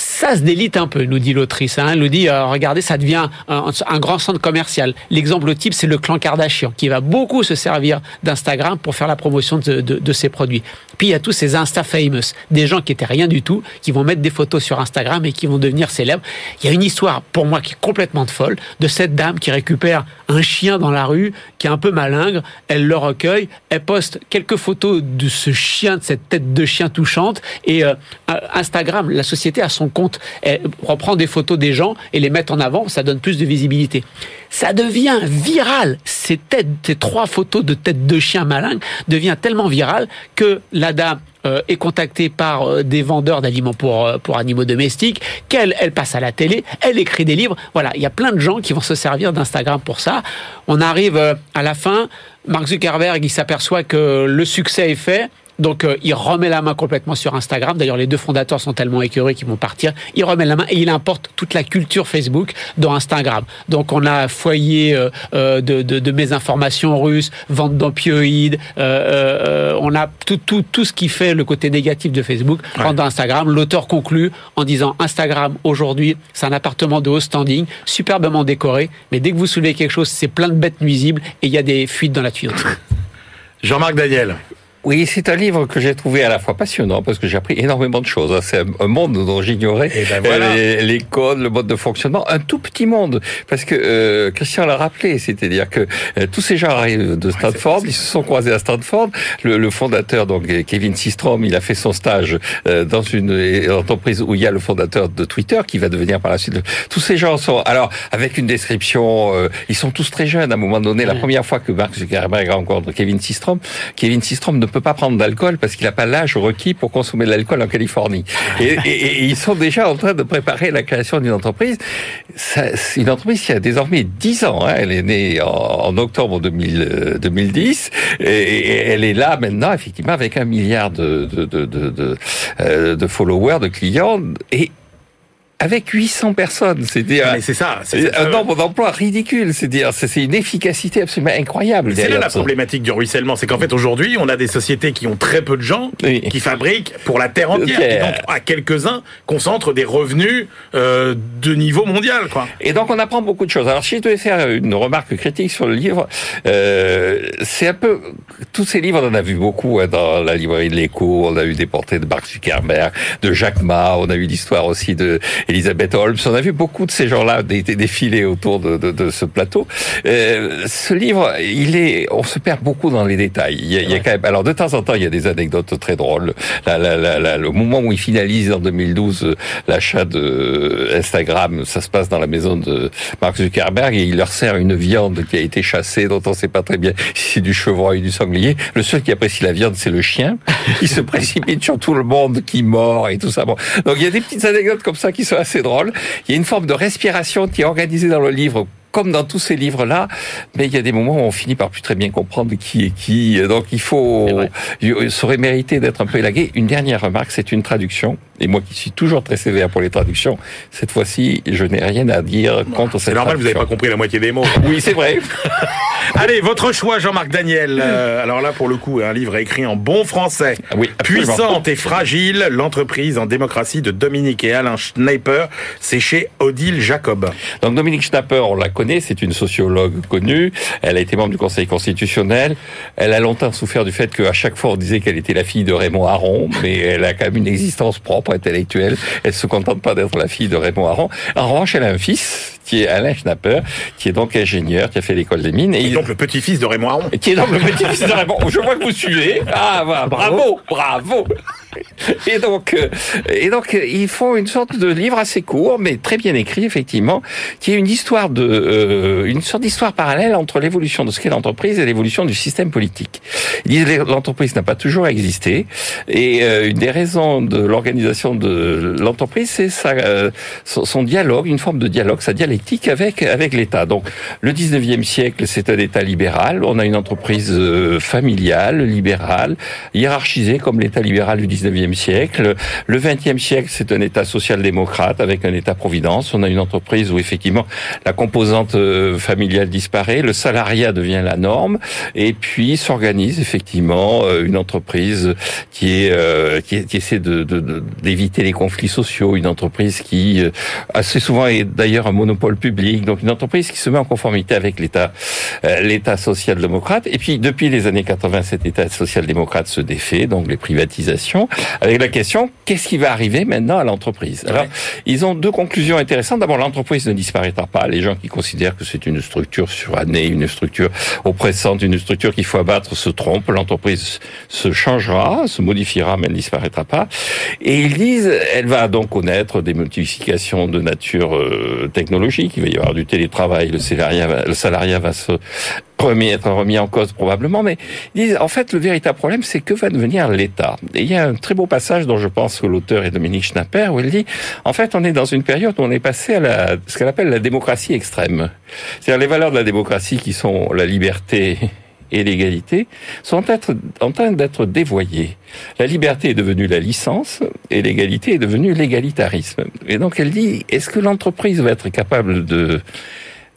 ça se délite un peu, nous dit l'autrice. Hein. Elle nous dit, euh, regardez, ça devient un, grand centre commercial. L'exemple type, c'est le clan Kardashian, qui va beaucoup se servir d'Instagram pour faire la promotion de ses produits. Puis il y a tous ces Insta famous, des gens qui étaient rien du tout, qui vont mettre des photos sur Instagram et qui vont devenir célèbres. Il y a une histoire, pour moi, qui est complètement de folle, de cette dame qui récupère un chien dans la rue, qui est un peu malingre. Elle le recueille, elle poste quelques photos de ce chien, de cette tête de chien touchante, et euh, Instagram, la société a son compte, elle reprend des photos des gens et les met en avant, ça donne plus de visibilité. Ça devient viral. Ces têtes, ces trois photos de têtes de chien malingre devient tellement viral que la dame euh, est contactée par euh, des vendeurs d'aliments pour euh, pour animaux domestiques, qu'elle elle passe à la télé, elle écrit des livres. Voilà, il y a plein de gens qui vont se servir d'Instagram pour ça. On arrive à la fin, Mark Zuckerberg, il s'aperçoit que le succès est fait. Donc euh, il remet la main complètement sur Instagram. D'ailleurs, les deux fondateurs sont tellement écœurés qu'ils vont partir. Il remet la main et il importe toute la culture Facebook dans Instagram. Donc on a foyer euh, euh, de, de, de mésinformation russe, vente d'opioïdes. euh, on a tout, tout, tout ce qui fait le côté négatif de Facebook rentre dans Instagram. L'auteur conclut en disant Instagram aujourd'hui, c'est un appartement de haut standing, superbement décoré, mais dès que vous soulevez quelque chose, c'est plein de bêtes nuisibles et il y a des fuites dans la tuyauterie. Jean-Marc Daniel. Oui, c'est un livre que j'ai trouvé à la fois passionnant parce que j'ai appris énormément de choses. hein. C'est un- monde dont j'ignorais Eh ben voilà. euh, les, les codes, le mode de fonctionnement, un tout petit monde. Parce que euh, Christian l'a rappelé, c'est-à-dire que euh, tous ces gens arrivent de Stanford, ils se sont croisés à Stanford. Le, le fondateur, donc euh, Kevin Systrom, il a fait son stage euh, dans une entreprise où il y a le fondateur de Twitter qui va devenir par la suite. le- Tous ces gens sont alors avec une description. euh, ils sont tous très jeunes. À un moment donné, la première fois que Mark Zuckerberg rencontre Kevin Systrom, Kevin Systrom ne peut pas prendre d'alcool parce qu'il n'a pas l'âge requis pour consommer de l'alcool en Californie. Et, ils sont déjà en train de préparer la création d'une entreprise. Une entreprise qui a désormais 10 ans. hein. Elle est née en, octobre 2000, euh, 2010 et, elle est là maintenant effectivement avec un milliard de, de, euh, followers, de clients et avec 800 personnes. C'est-à-dire Mais c'est ça. c'est- un nombre d'emplois ridicule. C'est-à-dire c'est une efficacité absolument incroyable. C'est là la problématique du ruissellement, c'est qu'en fait aujourd'hui on a des sociétés qui ont très peu de gens Oui. qui fabriquent pour la terre entière Ok. et donc à quelques-uns concentrent des revenus euh, de niveau mondial quoi. Et donc on apprend beaucoup de choses. Alors si je devais faire une remarque critique sur le livre, euh, c'est un peu tous ces livres, on en a vu beaucoup hein, dans la librairie de l'Écho. On a eu des portraits de Mark Zuckerberg, de Jack Ma. On a eu l'histoire aussi de Elizabeth Holmes. On a vu beaucoup de ces gens-là dé- dé- défiler autour de, de, de ce plateau. Euh, ce livre, il est, on se perd beaucoup dans les détails. Il y a, il y a quand même, alors de temps en temps, il y a des anecdotes très drôles. La, la, la, le moment où il finalise en 2012 euh, l'achat de Instagram, ça se passe dans la maison de Mark Zuckerberg et il leur sert une viande qui a été chassée, dont on ne sait pas très bien si c'est du chevreuil ou du sanglier. Le seul qui apprécie la viande, c'est le chien. Il se précipite sur tout le monde qui mord et tout ça. Bon. Donc il y a des petites anecdotes comme ça qui sont assez drôles. Il y a une forme de respiration qui est organisée dans le livre comme dans tous ces livres-là, mais il y a des moments où on finit par plus très bien comprendre qui est qui. Donc il faut, il ça aurait mérité d'être un peu élagué. Une dernière remarque, c'est une traduction. Et moi qui suis toujours très sévère pour les traductions, cette fois-ci, je n'ai rien à dire contre cette C'est normal, vous n'avez pas compris la moitié des mots. Oui, c'est vrai. Allez, votre choix Jean-Marc Daniel. Euh, alors là pour le coup, un livre écrit en bon français. Ah Oui, absolument. Puissante et fragile, l'entreprise en démocratie de Dominique et Alain Schneiper, c'est chez Odile Jacob. Donc Dominique Schnapper, on la connaît, c'est une sociologue connue. Elle a été membre du Conseil constitutionnel. Elle a longtemps souffert du fait qu'à chaque fois on disait qu'elle était la fille de Raymond Aron, mais elle a quand même une existence propre, intellectuelle. Elle se contente pas d'être la fille de Raymond Aron. En revanche, elle a un fils qui est Alain Schnapper, qui est donc ingénieur, qui a fait l'école des mines. Et, donc le petit-fils de Raymond Aron. Qui est donc le petit-fils de Raymond. Je vois que vous suivez. Ah, voilà, bravo, bravo. Et donc, euh, et donc, ils font une sorte de livre assez court, mais très bien écrit, effectivement, qui est une histoire de, euh, une sorte d'histoire parallèle entre l'évolution de ce qu'est l'entreprise et l'évolution du système politique. Ils disent l'entreprise n'a pas toujours existé, et euh, une des raisons de l'organisation de l'entreprise, c'est sa, son dialogue, une forme de dialogue, sa dialectique avec avec l'État. Donc, le 19e siècle, c'est un État libéral. On a une entreprise familiale, libérale, hiérarchisée comme l'État libéral du 19e siècle. Le 20e siècle, c'est un État social-démocrate avec un État-providence. On a une entreprise où effectivement la composante euh, familiale disparaît, le salariat devient la norme, et puis s'organise effectivement euh, une entreprise qui est euh, qui, essaie de d'éviter les conflits sociaux, une entreprise qui assez souvent est d'ailleurs un monopole public, donc une entreprise qui se met en conformité avec l'État l'État social-démocrate. Et puis depuis les années 80, cet État social-démocrate se défait, donc les privatisations avec la question qu'est-ce qui va arriver maintenant à l'entreprise? Alors, ils ont deux conclusions intéressantes. D'abord, l'entreprise ne disparaîtra pas. Les gens qui considèrent que c'est une structure surannée, une structure oppressante, une structure qu'il faut abattre se trompent. L'entreprise se changera, se modifiera, mais elle ne disparaîtra pas. Et ils disent, elle va donc connaître des modifications de nature euh, technologique. Il va y avoir du télétravail, le salariat, le salariat va se remis, être remis en cause probablement, mais ils disent, en fait, le véritable problème, c'est que va devenir l'État. Et il y a un très beau passage dont je pense que l'auteur est Dominique Schnapper, où il dit, en fait, on est dans une période où on est passé à la, ce qu'elle appelle la démocratie extrême. C'est-à-dire les valeurs de la démocratie qui sont la liberté et l'égalité sont en train d'être dévoyées. La liberté est devenue la licence et l'égalité est devenue l'égalitarisme. Et donc elle dit, est-ce que l'entreprise va être capable de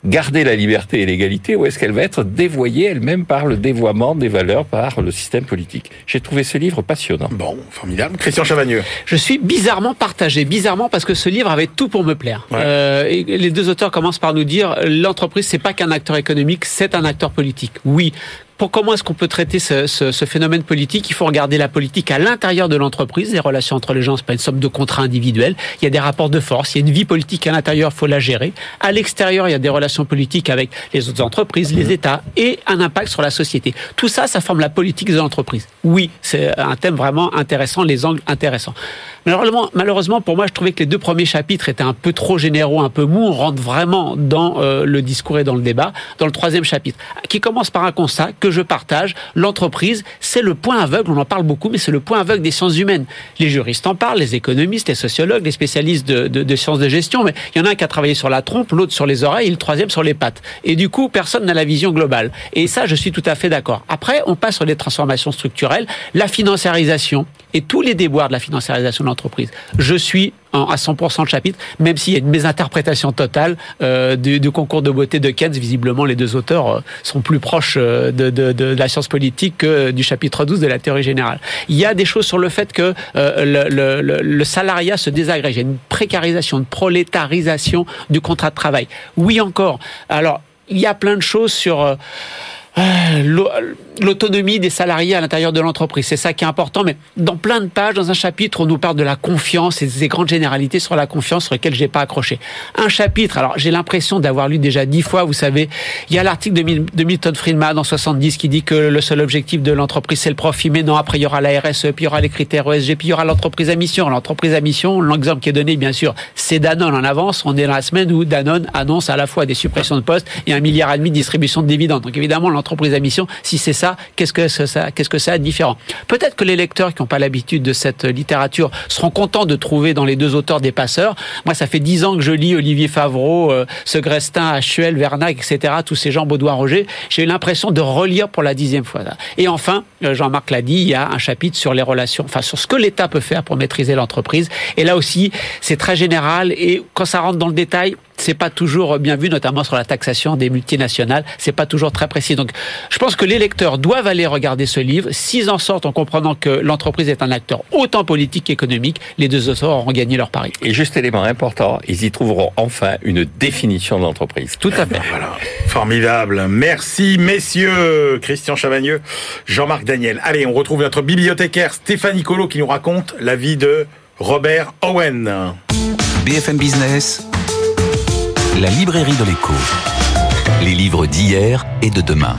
garder la liberté et l'égalité ou est-ce qu'elle va être dévoyée elle-même par le dévoiement des valeurs par le système politique? J'ai trouvé ce livre passionnant. Bon, formidable. Christian Chavagneux. Je suis bizarrement partagé, bizarrement parce que ce livre avait tout pour me plaire. Euh, et les deux auteurs commencent par nous dire l'entreprise c'est pas qu'un acteur économique, c'est un acteur politique. Oui, pour comment est-ce qu'on peut traiter ce, ce, ce, phénomène politique Il faut regarder la politique à l'intérieur de l'entreprise. Les relations entre les gens, c'est pas une somme de contrats individuels. Il y a des rapports de force. Il y a une vie politique à l'intérieur, faut la gérer. À l'extérieur, il y a des relations politiques avec les autres entreprises, les États et un impact sur la société. Tout ça, ça forme la politique de l'entreprise. Oui, c'est un thème vraiment intéressant, les angles intéressants. Malheureusement, malheureusement, pour moi, je trouvais que les deux premiers chapitres étaient un peu trop généraux, un peu mous. On rentre vraiment dans euh, le discours et dans le débat. Dans le troisième chapitre, qui commence par un constat que je partage. L'entreprise, c'est le point aveugle. On en parle beaucoup, mais c'est le point aveugle des sciences humaines. Les juristes en parlent, les économistes, les sociologues, les spécialistes de, de, de sciences de gestion. Mais il y en a un qui a travaillé sur la trompe, l'autre sur les oreilles, et le troisième sur les pattes. Et du coup, personne n'a la vision globale. Et ça, je suis tout à fait d'accord. Après, on passe sur les transformations structurelles, la financiarisation et tous les déboires de la financiarisation de l'entreprise. Je suis à 100% le chapitre, même s'il y a une mésinterprétation totale euh, du, concours de beauté de Keynes. Visiblement, les deux auteurs euh, sont plus proches euh, de, de, de, la science politique que du chapitre 12 de la théorie générale. Il y a des choses sur le fait que euh, le, salariat se désagrège. Il y a une précarisation, une prolétarisation du contrat de travail. Oui encore. Alors, il y a plein de choses sur l'autonomie des salariés à l'intérieur de l'entreprise. C'est ça qui est important. Mais dans plein de pages, dans un chapitre, on nous parle de la confiance et des grandes généralités sur la confiance sur lesquelles j'ai pas accroché. Un chapitre, alors j'ai l'impression d'avoir lu déjà dix fois, vous savez, il y a l'article de Milton Friedman en 70 qui dit que le seul objectif de l'entreprise c'est le profit. Mais non, après il y aura la RSE, puis il y aura les critères ESG, puis il y aura l'entreprise à mission. L'entreprise à mission, l'exemple qui est donné, bien sûr, c'est Danone en avance. On est dans la semaine où Danone annonce à la fois des suppressions de postes et un milliard et demi de distribution de dividendes. Donc évidemment, l'entreprise à mission, si c'est qu'est-ce que ça, qu'est-ce que ça a de différent Peut-être que les lecteurs qui n'ont pas l'habitude de cette littérature seront contents de trouver dans les deux auteurs des passeurs. Moi, ça fait dix ans que je lis Olivier Favreau, euh, Segrestin, Achuel, Vernac, etc., tous ces gens, Baudouin Roger. J'ai eu l'impression de relire pour la dixième fois. Et enfin, euh, Jean-Marc l'a dit, il y a un chapitre sur les relations, enfin sur ce que l'État peut faire pour maîtriser l'entreprise. Et là aussi, c'est très général. Et quand ça rentre dans le détail, c'est pas toujours bien vu, notamment sur la taxation des multinationales. C'est pas toujours très précis. Donc, je pense que les lecteurs doivent aller regarder ce livre. S'ils en sortent en comprenant que l'entreprise est un acteur autant politique qu'économique, les deux auteurs auront gagné leur pari. Et juste élément important, ils y trouveront enfin une définition de l'entreprise. Tout à fait. Voilà. Formidable. Merci, messieurs. Christian Chavagneux, Jean-Marc Daniel. Allez, on retrouve notre bibliothécaire Stéphanie Colo qui nous raconte la vie de Robert Owen. BFM Business. La librairie de l'écho. Les livres d'hier et de demain.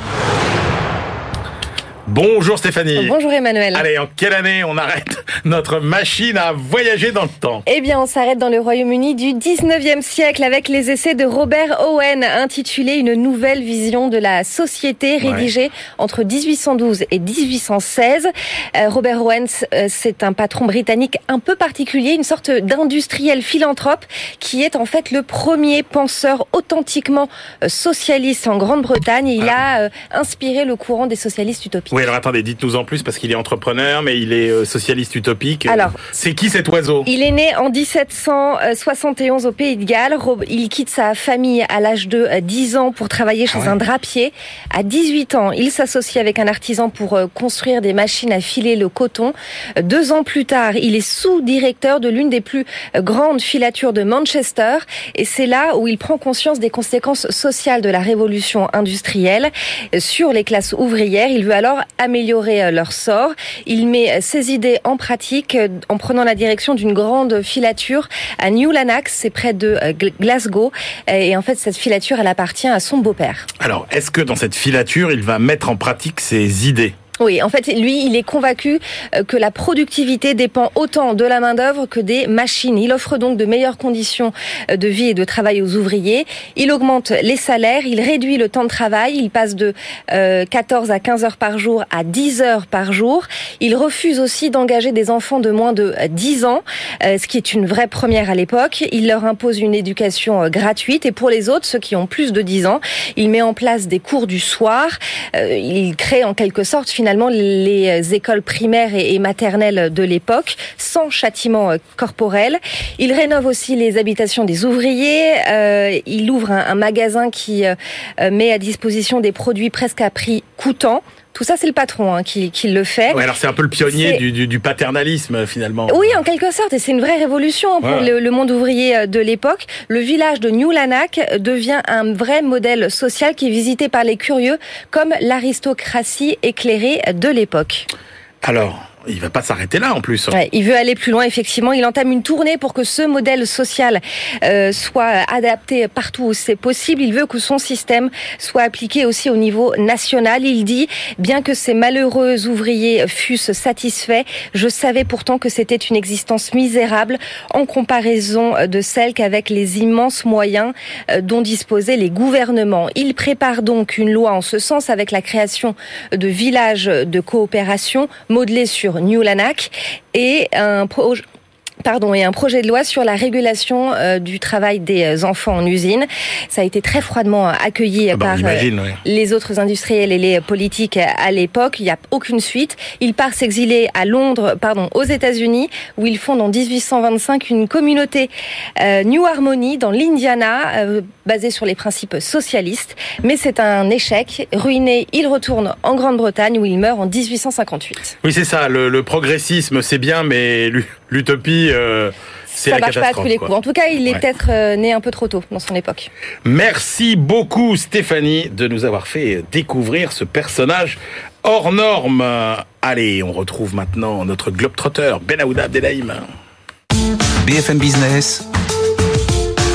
Bonjour Stéphanie. Bonjour Emmanuel. Allez, en quelle année on arrête notre machine à voyager dans le temps? Eh bien, on s'arrête dans le Royaume-Uni du 19e siècle avec les essais de Robert Owen intitulés Une nouvelle vision de la société rédigés entre 1812 et 1816. Euh, Robert Owen, euh, c'est un patron britannique un peu particulier, une sorte d'industriel philanthrope qui est en fait le premier penseur authentiquement euh, socialiste en Grande-Bretagne. Il Ah. a inspiré le courant des socialistes utopiques. Oui, alors attendez, dites-nous en plus parce qu'il est entrepreneur, mais il est euh, socialiste utopique. Alors- c'est qui cet oiseau? Il est né en 1771 au Pays de Galles. Il quitte sa famille à l'âge de euh, 10 ans pour travailler chez Ah ouais. un drapier. À 18 ans, il s'associe avec un artisan pour euh, construire des machines à filer le coton. Euh, Deux ans plus tard, il est sous-directeur de l'une des plus euh, grandes filatures de Manchester. Et c'est là où il prend conscience des conséquences sociales de la révolution industrielle euh, sur les classes ouvrières. Il veut alors améliorer euh, leur sort. Il met ses idées en pratique euh, en prenant la direction d'une grande filature à New Lanark, c'est près de euh, Gl- Glasgow. Et en fait, cette filature, elle appartient à son beau-père. Alors, est-ce que dans cette filature, il va mettre en pratique ses idées? Oui, en fait, lui, il est convaincu euh, que la productivité dépend autant de la main-d'œuvre que des machines. Il offre donc de meilleures conditions euh, de vie et de travail aux ouvriers. Il augmente les salaires, il réduit le temps de travail, il passe de euh, 14 à 15 heures par jour à 10 heures par jour. Il refuse aussi d'engager des enfants de moins de euh, 10 ans, euh, ce qui est une vraie première à l'époque. Il leur impose une éducation euh, gratuite et pour les autres, ceux qui ont plus de 10 ans, il met en place des cours du soir. Euh, il crée en quelque sorte finalement les écoles primaires et maternelles de l'époque sans châtiment corporel. Il rénove aussi les habitations des ouvriers. Il ouvre un, magasin qui met à disposition des produits presque à prix coûtant. Tout ça, c'est le patron hein, qui, qui le fait. Ouais, alors c'est un peu le pionnier du, du, du paternalisme finalement. Oui, en quelque sorte, et c'est une vraie révolution hein, pour Ouais. le, le monde ouvrier euh, de l'époque. Le village de New Lanark devient un vrai modèle social qui est visité par les curieux comme l'aristocratie éclairée de l'époque. Alors, il va pas s'arrêter là en plus. Il veut aller plus loin, effectivement. Il entame une tournée pour que ce modèle social euh, soit adapté partout où c'est possible. Il veut que son système soit appliqué aussi au niveau national. Il dit, bien que ces malheureux ouvriers fussent satisfaits, je savais pourtant que c'était une existence misérable en comparaison de celle qu'avec les immenses moyens euh, dont disposaient les gouvernements. Il prépare donc une loi en ce sens avec la création de villages de coopération modelés sur New Lanark et un projet Pardon, et un projet de loi sur la régulation euh, du travail des euh, enfants en usine. Ça a été très froidement accueilli Ah bah, par euh, imagine, ouais. les autres industriels et les politiques à l'époque. Il n'y a aucune suite. Il part s'exiler à Londres, pardon, aux États-Unis, où il fonde en 1825 une communauté euh, New Harmony dans l'Indiana, euh, basée sur les principes socialistes. Mais c'est un échec. Ruiné, il retourne en Grande-Bretagne, où il meurt en 1858. Oui, c'est ça. Le, le progressisme, c'est bien, mais l'u- l'utopie, euh, c'est la marche pas à tous les quoi. coups. En tout cas, il est Ouais. peut-être euh, né un peu trop tôt dans son époque. Merci beaucoup Stéphanie de nous avoir fait découvrir ce personnage hors norme. Allez, on retrouve maintenant notre globetrotter Ben Aouda Abdelhaim. BFM Business,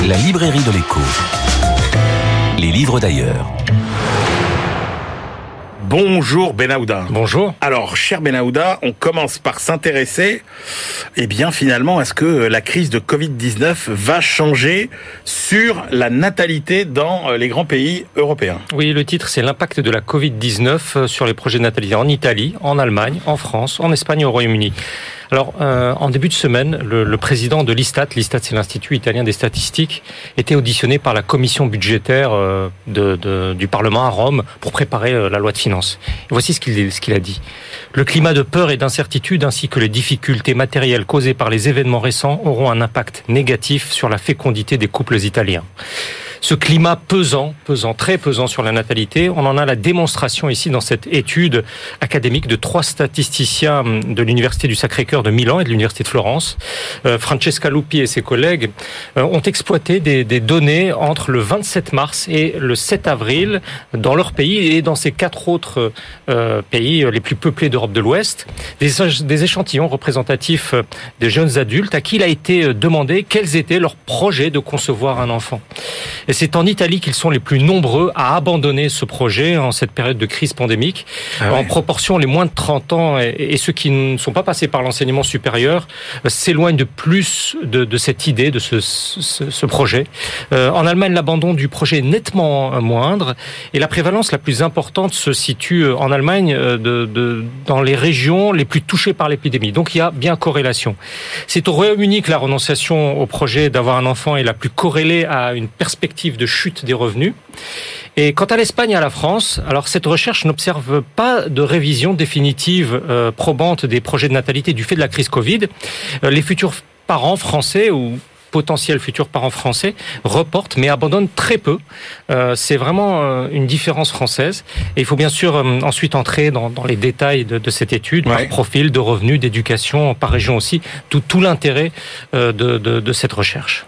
la librairie de l'écho. Les livres d'ailleurs. Bonjour Ben Aouda. Bonjour. Alors, cher Ben Aouda, on commence par s'intéresser, eh bien, finalement, à ce que la crise de Covid-19 va changer sur la natalité dans euh, les grands pays européens? Oui, le titre, c'est l'impact de la Covid-19 sur les projets de natalité en Italie, en Allemagne, en France, en Espagne et au Royaume-Uni. Alors, euh, en début de semaine, le, président de l'ISTAT, l'ISTAT c'est l'Institut italien des statistiques, était auditionné par la commission budgétaire euh, du Parlement à Rome pour préparer euh, la loi de finances. Et voici ce qu'il a dit. Le climat de peur et d'incertitude ainsi que les difficultés matérielles causées par les événements récents auront un impact négatif sur la fécondité des couples italiens. Ce climat pesant, pesant, très pesant sur la natalité, on en a la démonstration ici dans cette étude académique de trois statisticiens de l'Université du Sacré-Cœur de Milan et de l'Université de Florence. Euh, Francesca Lupi et ses collègues euh, ont exploité des, données entre le 27 mars et le 7 avril dans leur pays et dans ces quatre autres euh, pays les plus peuplés d'Europe de l'Ouest, des, échantillons représentatifs des jeunes adultes à qui il a été demandé quels étaient leurs projets de concevoir un enfant. Et c'est en Italie qu'ils sont les plus nombreux à abandonner ce projet en cette période de crise pandémique. Ah ouais. En proportion, les moins de 30 ans et, ceux qui ne sont pas passés par l'enseignement supérieur euh, s'éloignent de plus de, de cette idée, de ce, ce, ce projet. Euh, en Allemagne, l'abandon du projet est nettement moindre et la prévalence la plus importante se situe euh, en Allemagne de, de, dans les régions les plus touchées par l'épidémie. Donc il y a bien corrélation. C'est au Royaume-Uni que la renonciation au projet d'avoir un enfant est la plus corrélée à une perspective de chute des revenus. Et quant à l'Espagne et à la France, alors cette recherche n'observe pas de révision définitive euh, probante des projets de natalité du fait de la crise Covid. Euh, les futurs parents français ou potentiels futurs parents français reportent mais abandonnent très peu. Euh, c'est vraiment euh, une différence française. Et il faut bien sûr euh, ensuite entrer dans, dans les détails de, de cette étude, Ouais. par profil, de revenus, d'éducation, par région aussi, tout, tout l'intérêt de, de, de cette recherche.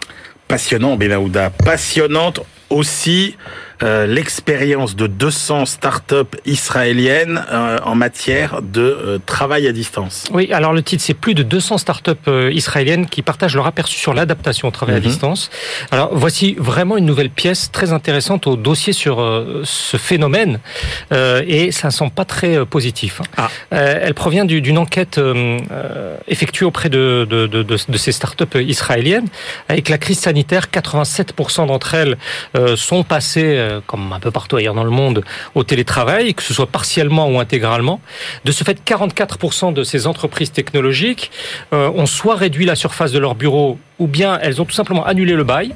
Passionnant, Benaouda. Passionnante aussi euh, l'expérience de 200 startups israéliennes euh, en matière de euh, travail à distance. Oui, alors le titre, c'est plus de 200 startups israéliennes qui partagent leur aperçu sur l'adaptation au travail Mhm. à distance. Alors voici vraiment une nouvelle pièce très intéressante au dossier sur ce phénomène et ça ne semble pas très positif. hein. Ah. Elle provient du- d'une enquête effectuée auprès de, de, de, de, ces startups israéliennes. Avec la crise sanitaire, 87% d'entre elles sont passées, comme un peu partout ailleurs dans le monde, au télétravail, que ce soit partiellement ou intégralement. De ce fait, 44% de ces entreprises technologiques euh, ont soit réduit la surface de leur bureau, ou bien elles ont tout simplement annulé le bail.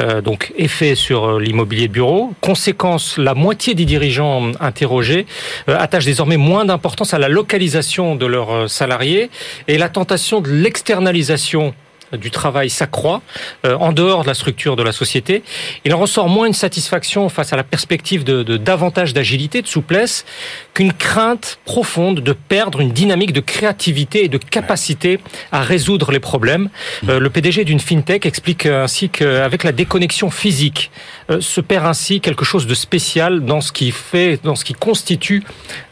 Euh, donc effet sur euh, l'immobilier de bureau. Conséquence, la moitié des dirigeants interrogés attachent désormais moins d'importance à la localisation de leurs salariés et la tentation de l'externalisation du travail s'accroît euh, en dehors de la structure de la société. Il en ressort moins une satisfaction face à la perspective de, de davantage d'agilité, de souplesse, qu'une crainte profonde de perdre une dynamique de créativité et de capacité à résoudre les problèmes. Euh, le PDG d'une fintech explique ainsi qu'avec la déconnexion physique se perd ainsi quelque chose de spécial dans ce qui fait, dans ce qui constitue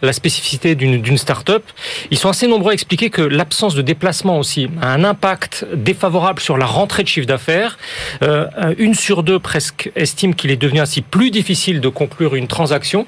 la spécificité d'une d'une start-up. Ils sont assez nombreux à expliquer que l'absence de déplacement aussi a un impact défavorable sur la rentrée de chiffre d'affaires. Euh, une sur deux presque estime qu'il est devenu ainsi plus difficile de conclure une transaction.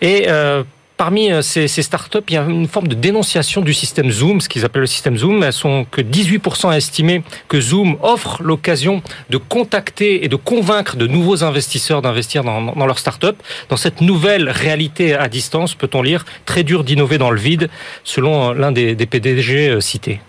Et euh, Parmi euh, ces, startups, il y a une forme de dénonciation du système Zoom, ce qu'ils appellent le système Zoom. Elles sont que 18% à estimer que Zoom offre l'occasion de contacter et de convaincre de nouveaux investisseurs d'investir dans, leur startup. Dans cette nouvelle réalité à distance, peut-on lire, très dur d'innover dans le vide, selon euh, l'un des, des PDG euh, cités.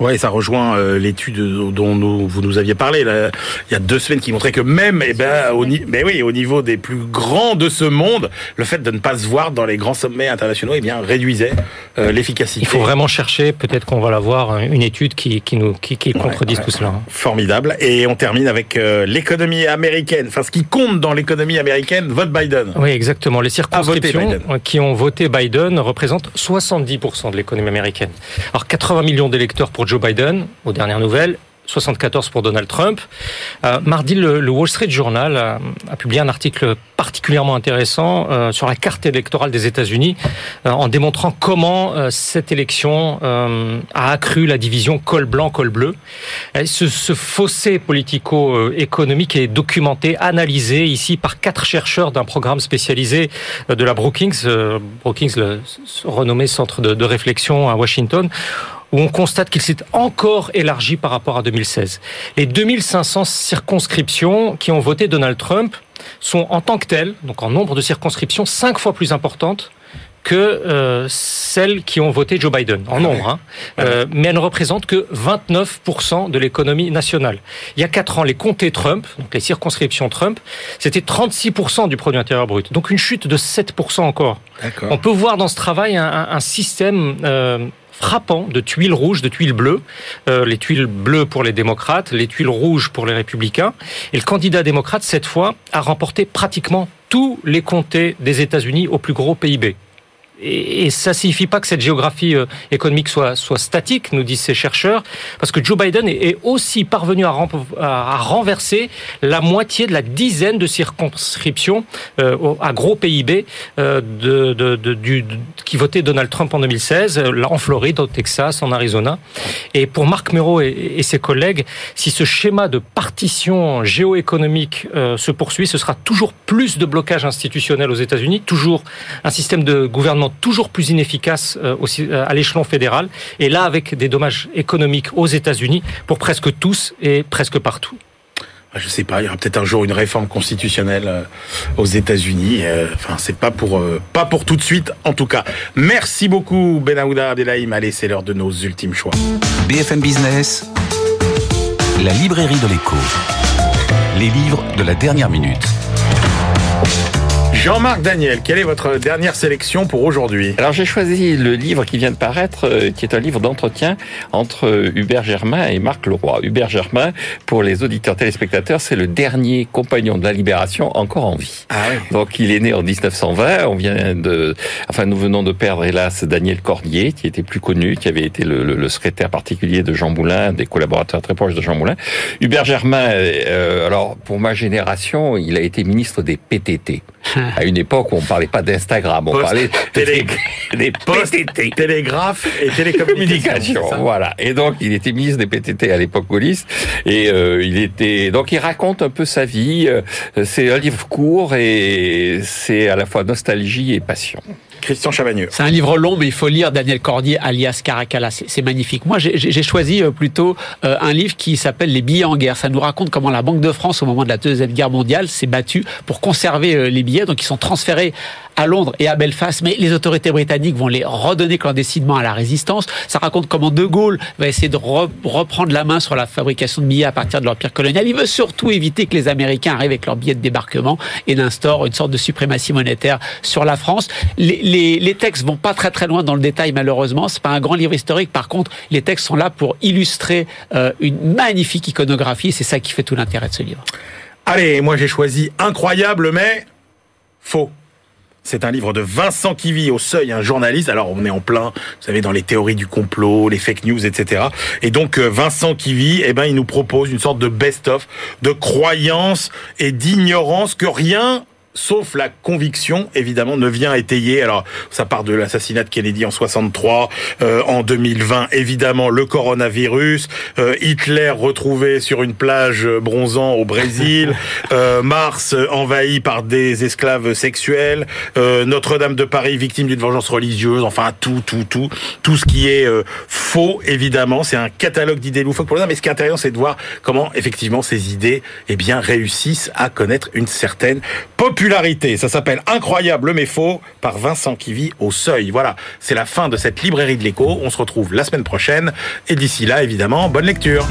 Ouais, ça rejoint euh, l'étude dont nous, vous nous aviez parlé là, il y a deux semaines qui montrait que même, eh ben, au, mais oui, au niveau des plus grands de ce monde, le fait de ne pas se voir dans les grands sommets internationaux, eh bien, réduisait euh, l'efficacité. Il faut vraiment chercher, peut-être qu'on va la voir, une étude qui, qui nous qui, qui contredise ouais, tout cela. hein. Formidable. Et on termine avec euh, l'économie américaine. Enfin, ce qui compte dans l'économie américaine, vote Biden. Oui, exactement. Les circonscriptions qui ont voté Biden représentent 70% de l'économie américaine. Alors 80 millions d'électeurs pour Joe Biden, aux dernières nouvelles. 74 pour Donald Trump. Euh, mardi, le, Wall Street Journal a, publié un article particulièrement intéressant euh, sur la carte électorale des États-Unis, euh, en démontrant comment cette élection a accru la division col blanc col bleu. Et ce, fossé politico-économique est documenté, analysé ici par quatre chercheurs d'un programme spécialisé de la Brookings, Brookings, le renommé centre de réflexion à Washington où on constate qu'il s'est encore élargi par rapport à 2016. Les 2500 circonscriptions qui ont voté Donald Trump sont en tant que telles, donc en nombre de circonscriptions, cinq fois plus importantes que euh, celles qui ont voté Joe Biden, en nombre. Hein. Euh, mais elles ne représentent que 29% de l'économie nationale. Il y a quatre ans, les comtés Trump, donc les circonscriptions Trump, c'était 36% du produit intérieur brut. Donc une chute de 7% encore. On peut voir dans ce travail un, un- un système euh, frappant de tuiles rouges, de tuiles bleues. Euh, les tuiles bleues pour les démocrates, les tuiles rouges pour les républicains. Et le candidat démocrate, cette fois, a remporté pratiquement tous les comtés des États-Unis au plus gros PIB. Et, et ça signifie pas que cette géographie euh, économique soit, statique, nous disent ces chercheurs, parce que Joe Biden est, aussi parvenu à, renverser la moitié de la dizaine de circonscriptions euh, à gros PIB euh, qui votaient Donald Trump en 2016, euh, là, en Floride, au Texas, en Arizona. Et pour Marc Mero et, ses collègues, si ce schéma de partition géoéconomique se poursuit, ce sera toujours plus de blocage institutionnel aux États-Unis, toujours un système de gouvernement toujours plus inefficace euh, aussi, euh, à l'échelon fédéral, et là avec des dommages économiques aux États-Unis pour presque tous et presque partout. Je sais pas, il y aura peut-être un jour une réforme constitutionnelle euh, aux États-Unis. Enfin, c'est pas pour pas pour tout de suite, en tout cas. Merci beaucoup, Benahouda Abdelhaim. Allez, c'est l'heure de nos ultimes choix. BFM Business, la librairie de l'écho. Les livres de la dernière minute. Jean-Marc Daniel, quelle est votre dernière sélection pour aujourd'hui? Alors j'ai choisi le livre qui vient de paraître, euh, qui est un livre d'entretien entre Hubert Germain et Marc Leroy. Hubert Germain, pour les auditeurs téléspectateurs, c'est le dernier compagnon de la Libération encore en vie. Ah oui. Donc il est né en 1920. On vient de, enfin nous venons de perdre hélas Daniel Cordier, qui était plus connu, qui avait été le, le- le secrétaire particulier de Jean Moulin, des collaborateurs très proches de Jean Moulin. Hubert Germain, euh, alors pour ma génération, il a été ministre des PTT. À une époque où on parlait pas d'Instagram, on parlait télé- des, PTT. télégraphe et télécommunications. Communication, c'est ça voilà. Et donc, il était ministre des PTT à l'époque gaulliste, et euh, il était donc il raconte un peu sa vie. Euh, C'est un livre court et c'est à la fois nostalgie et passion. Christian Chavagneux. C'est un livre long, mais il faut lire Daniel Cordier, alias Caracalla. C'est magnifique. Moi, j'ai- choisi euh, plutôt euh, un livre qui s'appelle Les billets en guerre. Ça nous raconte comment la Banque de France, au moment de la Deuxième Guerre mondiale, s'est battue pour conserver euh, les billets. Donc, ils sont transférés à Londres et à Belfast, mais les autorités britanniques vont les redonner clandestinement à la résistance. Ça raconte comment De Gaulle va essayer de re- reprendre la main sur la fabrication de billets à partir de l'Empire colonial. Il veut surtout éviter que les Américains arrivent avec leurs billets de débarquement et n'instaurent une sorte de suprématie monétaire sur la France. Les, les textes vont pas très très loin dans le détail malheureusement. C'est pas un grand livre historique. Par contre, les textes sont là pour illustrer euh, une magnifique iconographie. C'est ça qui fait tout l'intérêt de ce livre. Allez, moi j'ai choisi incroyable mais faux. C'est un livre de Vincent Kivy au seuil, un journaliste. Alors on est en plein, vous savez, dans les théories du complot, les fake news, etc. Et donc euh, Vincent Kivy, eh ben, il nous propose une sorte de best-of de croyances et d'ignorance que rien sauf la conviction, évidemment, ne vient étayer. Alors, ça part de l'assassinat de Kennedy en 63, euh, en 2020, évidemment, le coronavirus, euh, Hitler retrouvé sur une plage euh, bronzant au Brésil, euh, Mars envahi par des esclaves sexuels, euh, Notre-Dame de Paris victime d'une vengeance religieuse, enfin tout, tout, tout, tout ce qui est euh, faux, évidemment. C'est un catalogue d'idées loufoques pour les uns, mais ce qui est intéressant, c'est de voir comment, effectivement, ces idées, eh bien, réussissent à connaître une certaine popularité. Ça s'appelle Incroyable mais faux par Vincent Kivy au seuil. Voilà, c'est la fin de cette librairie de l'écho. On se retrouve la semaine prochaine. Et d'ici là, évidemment, bonne lecture.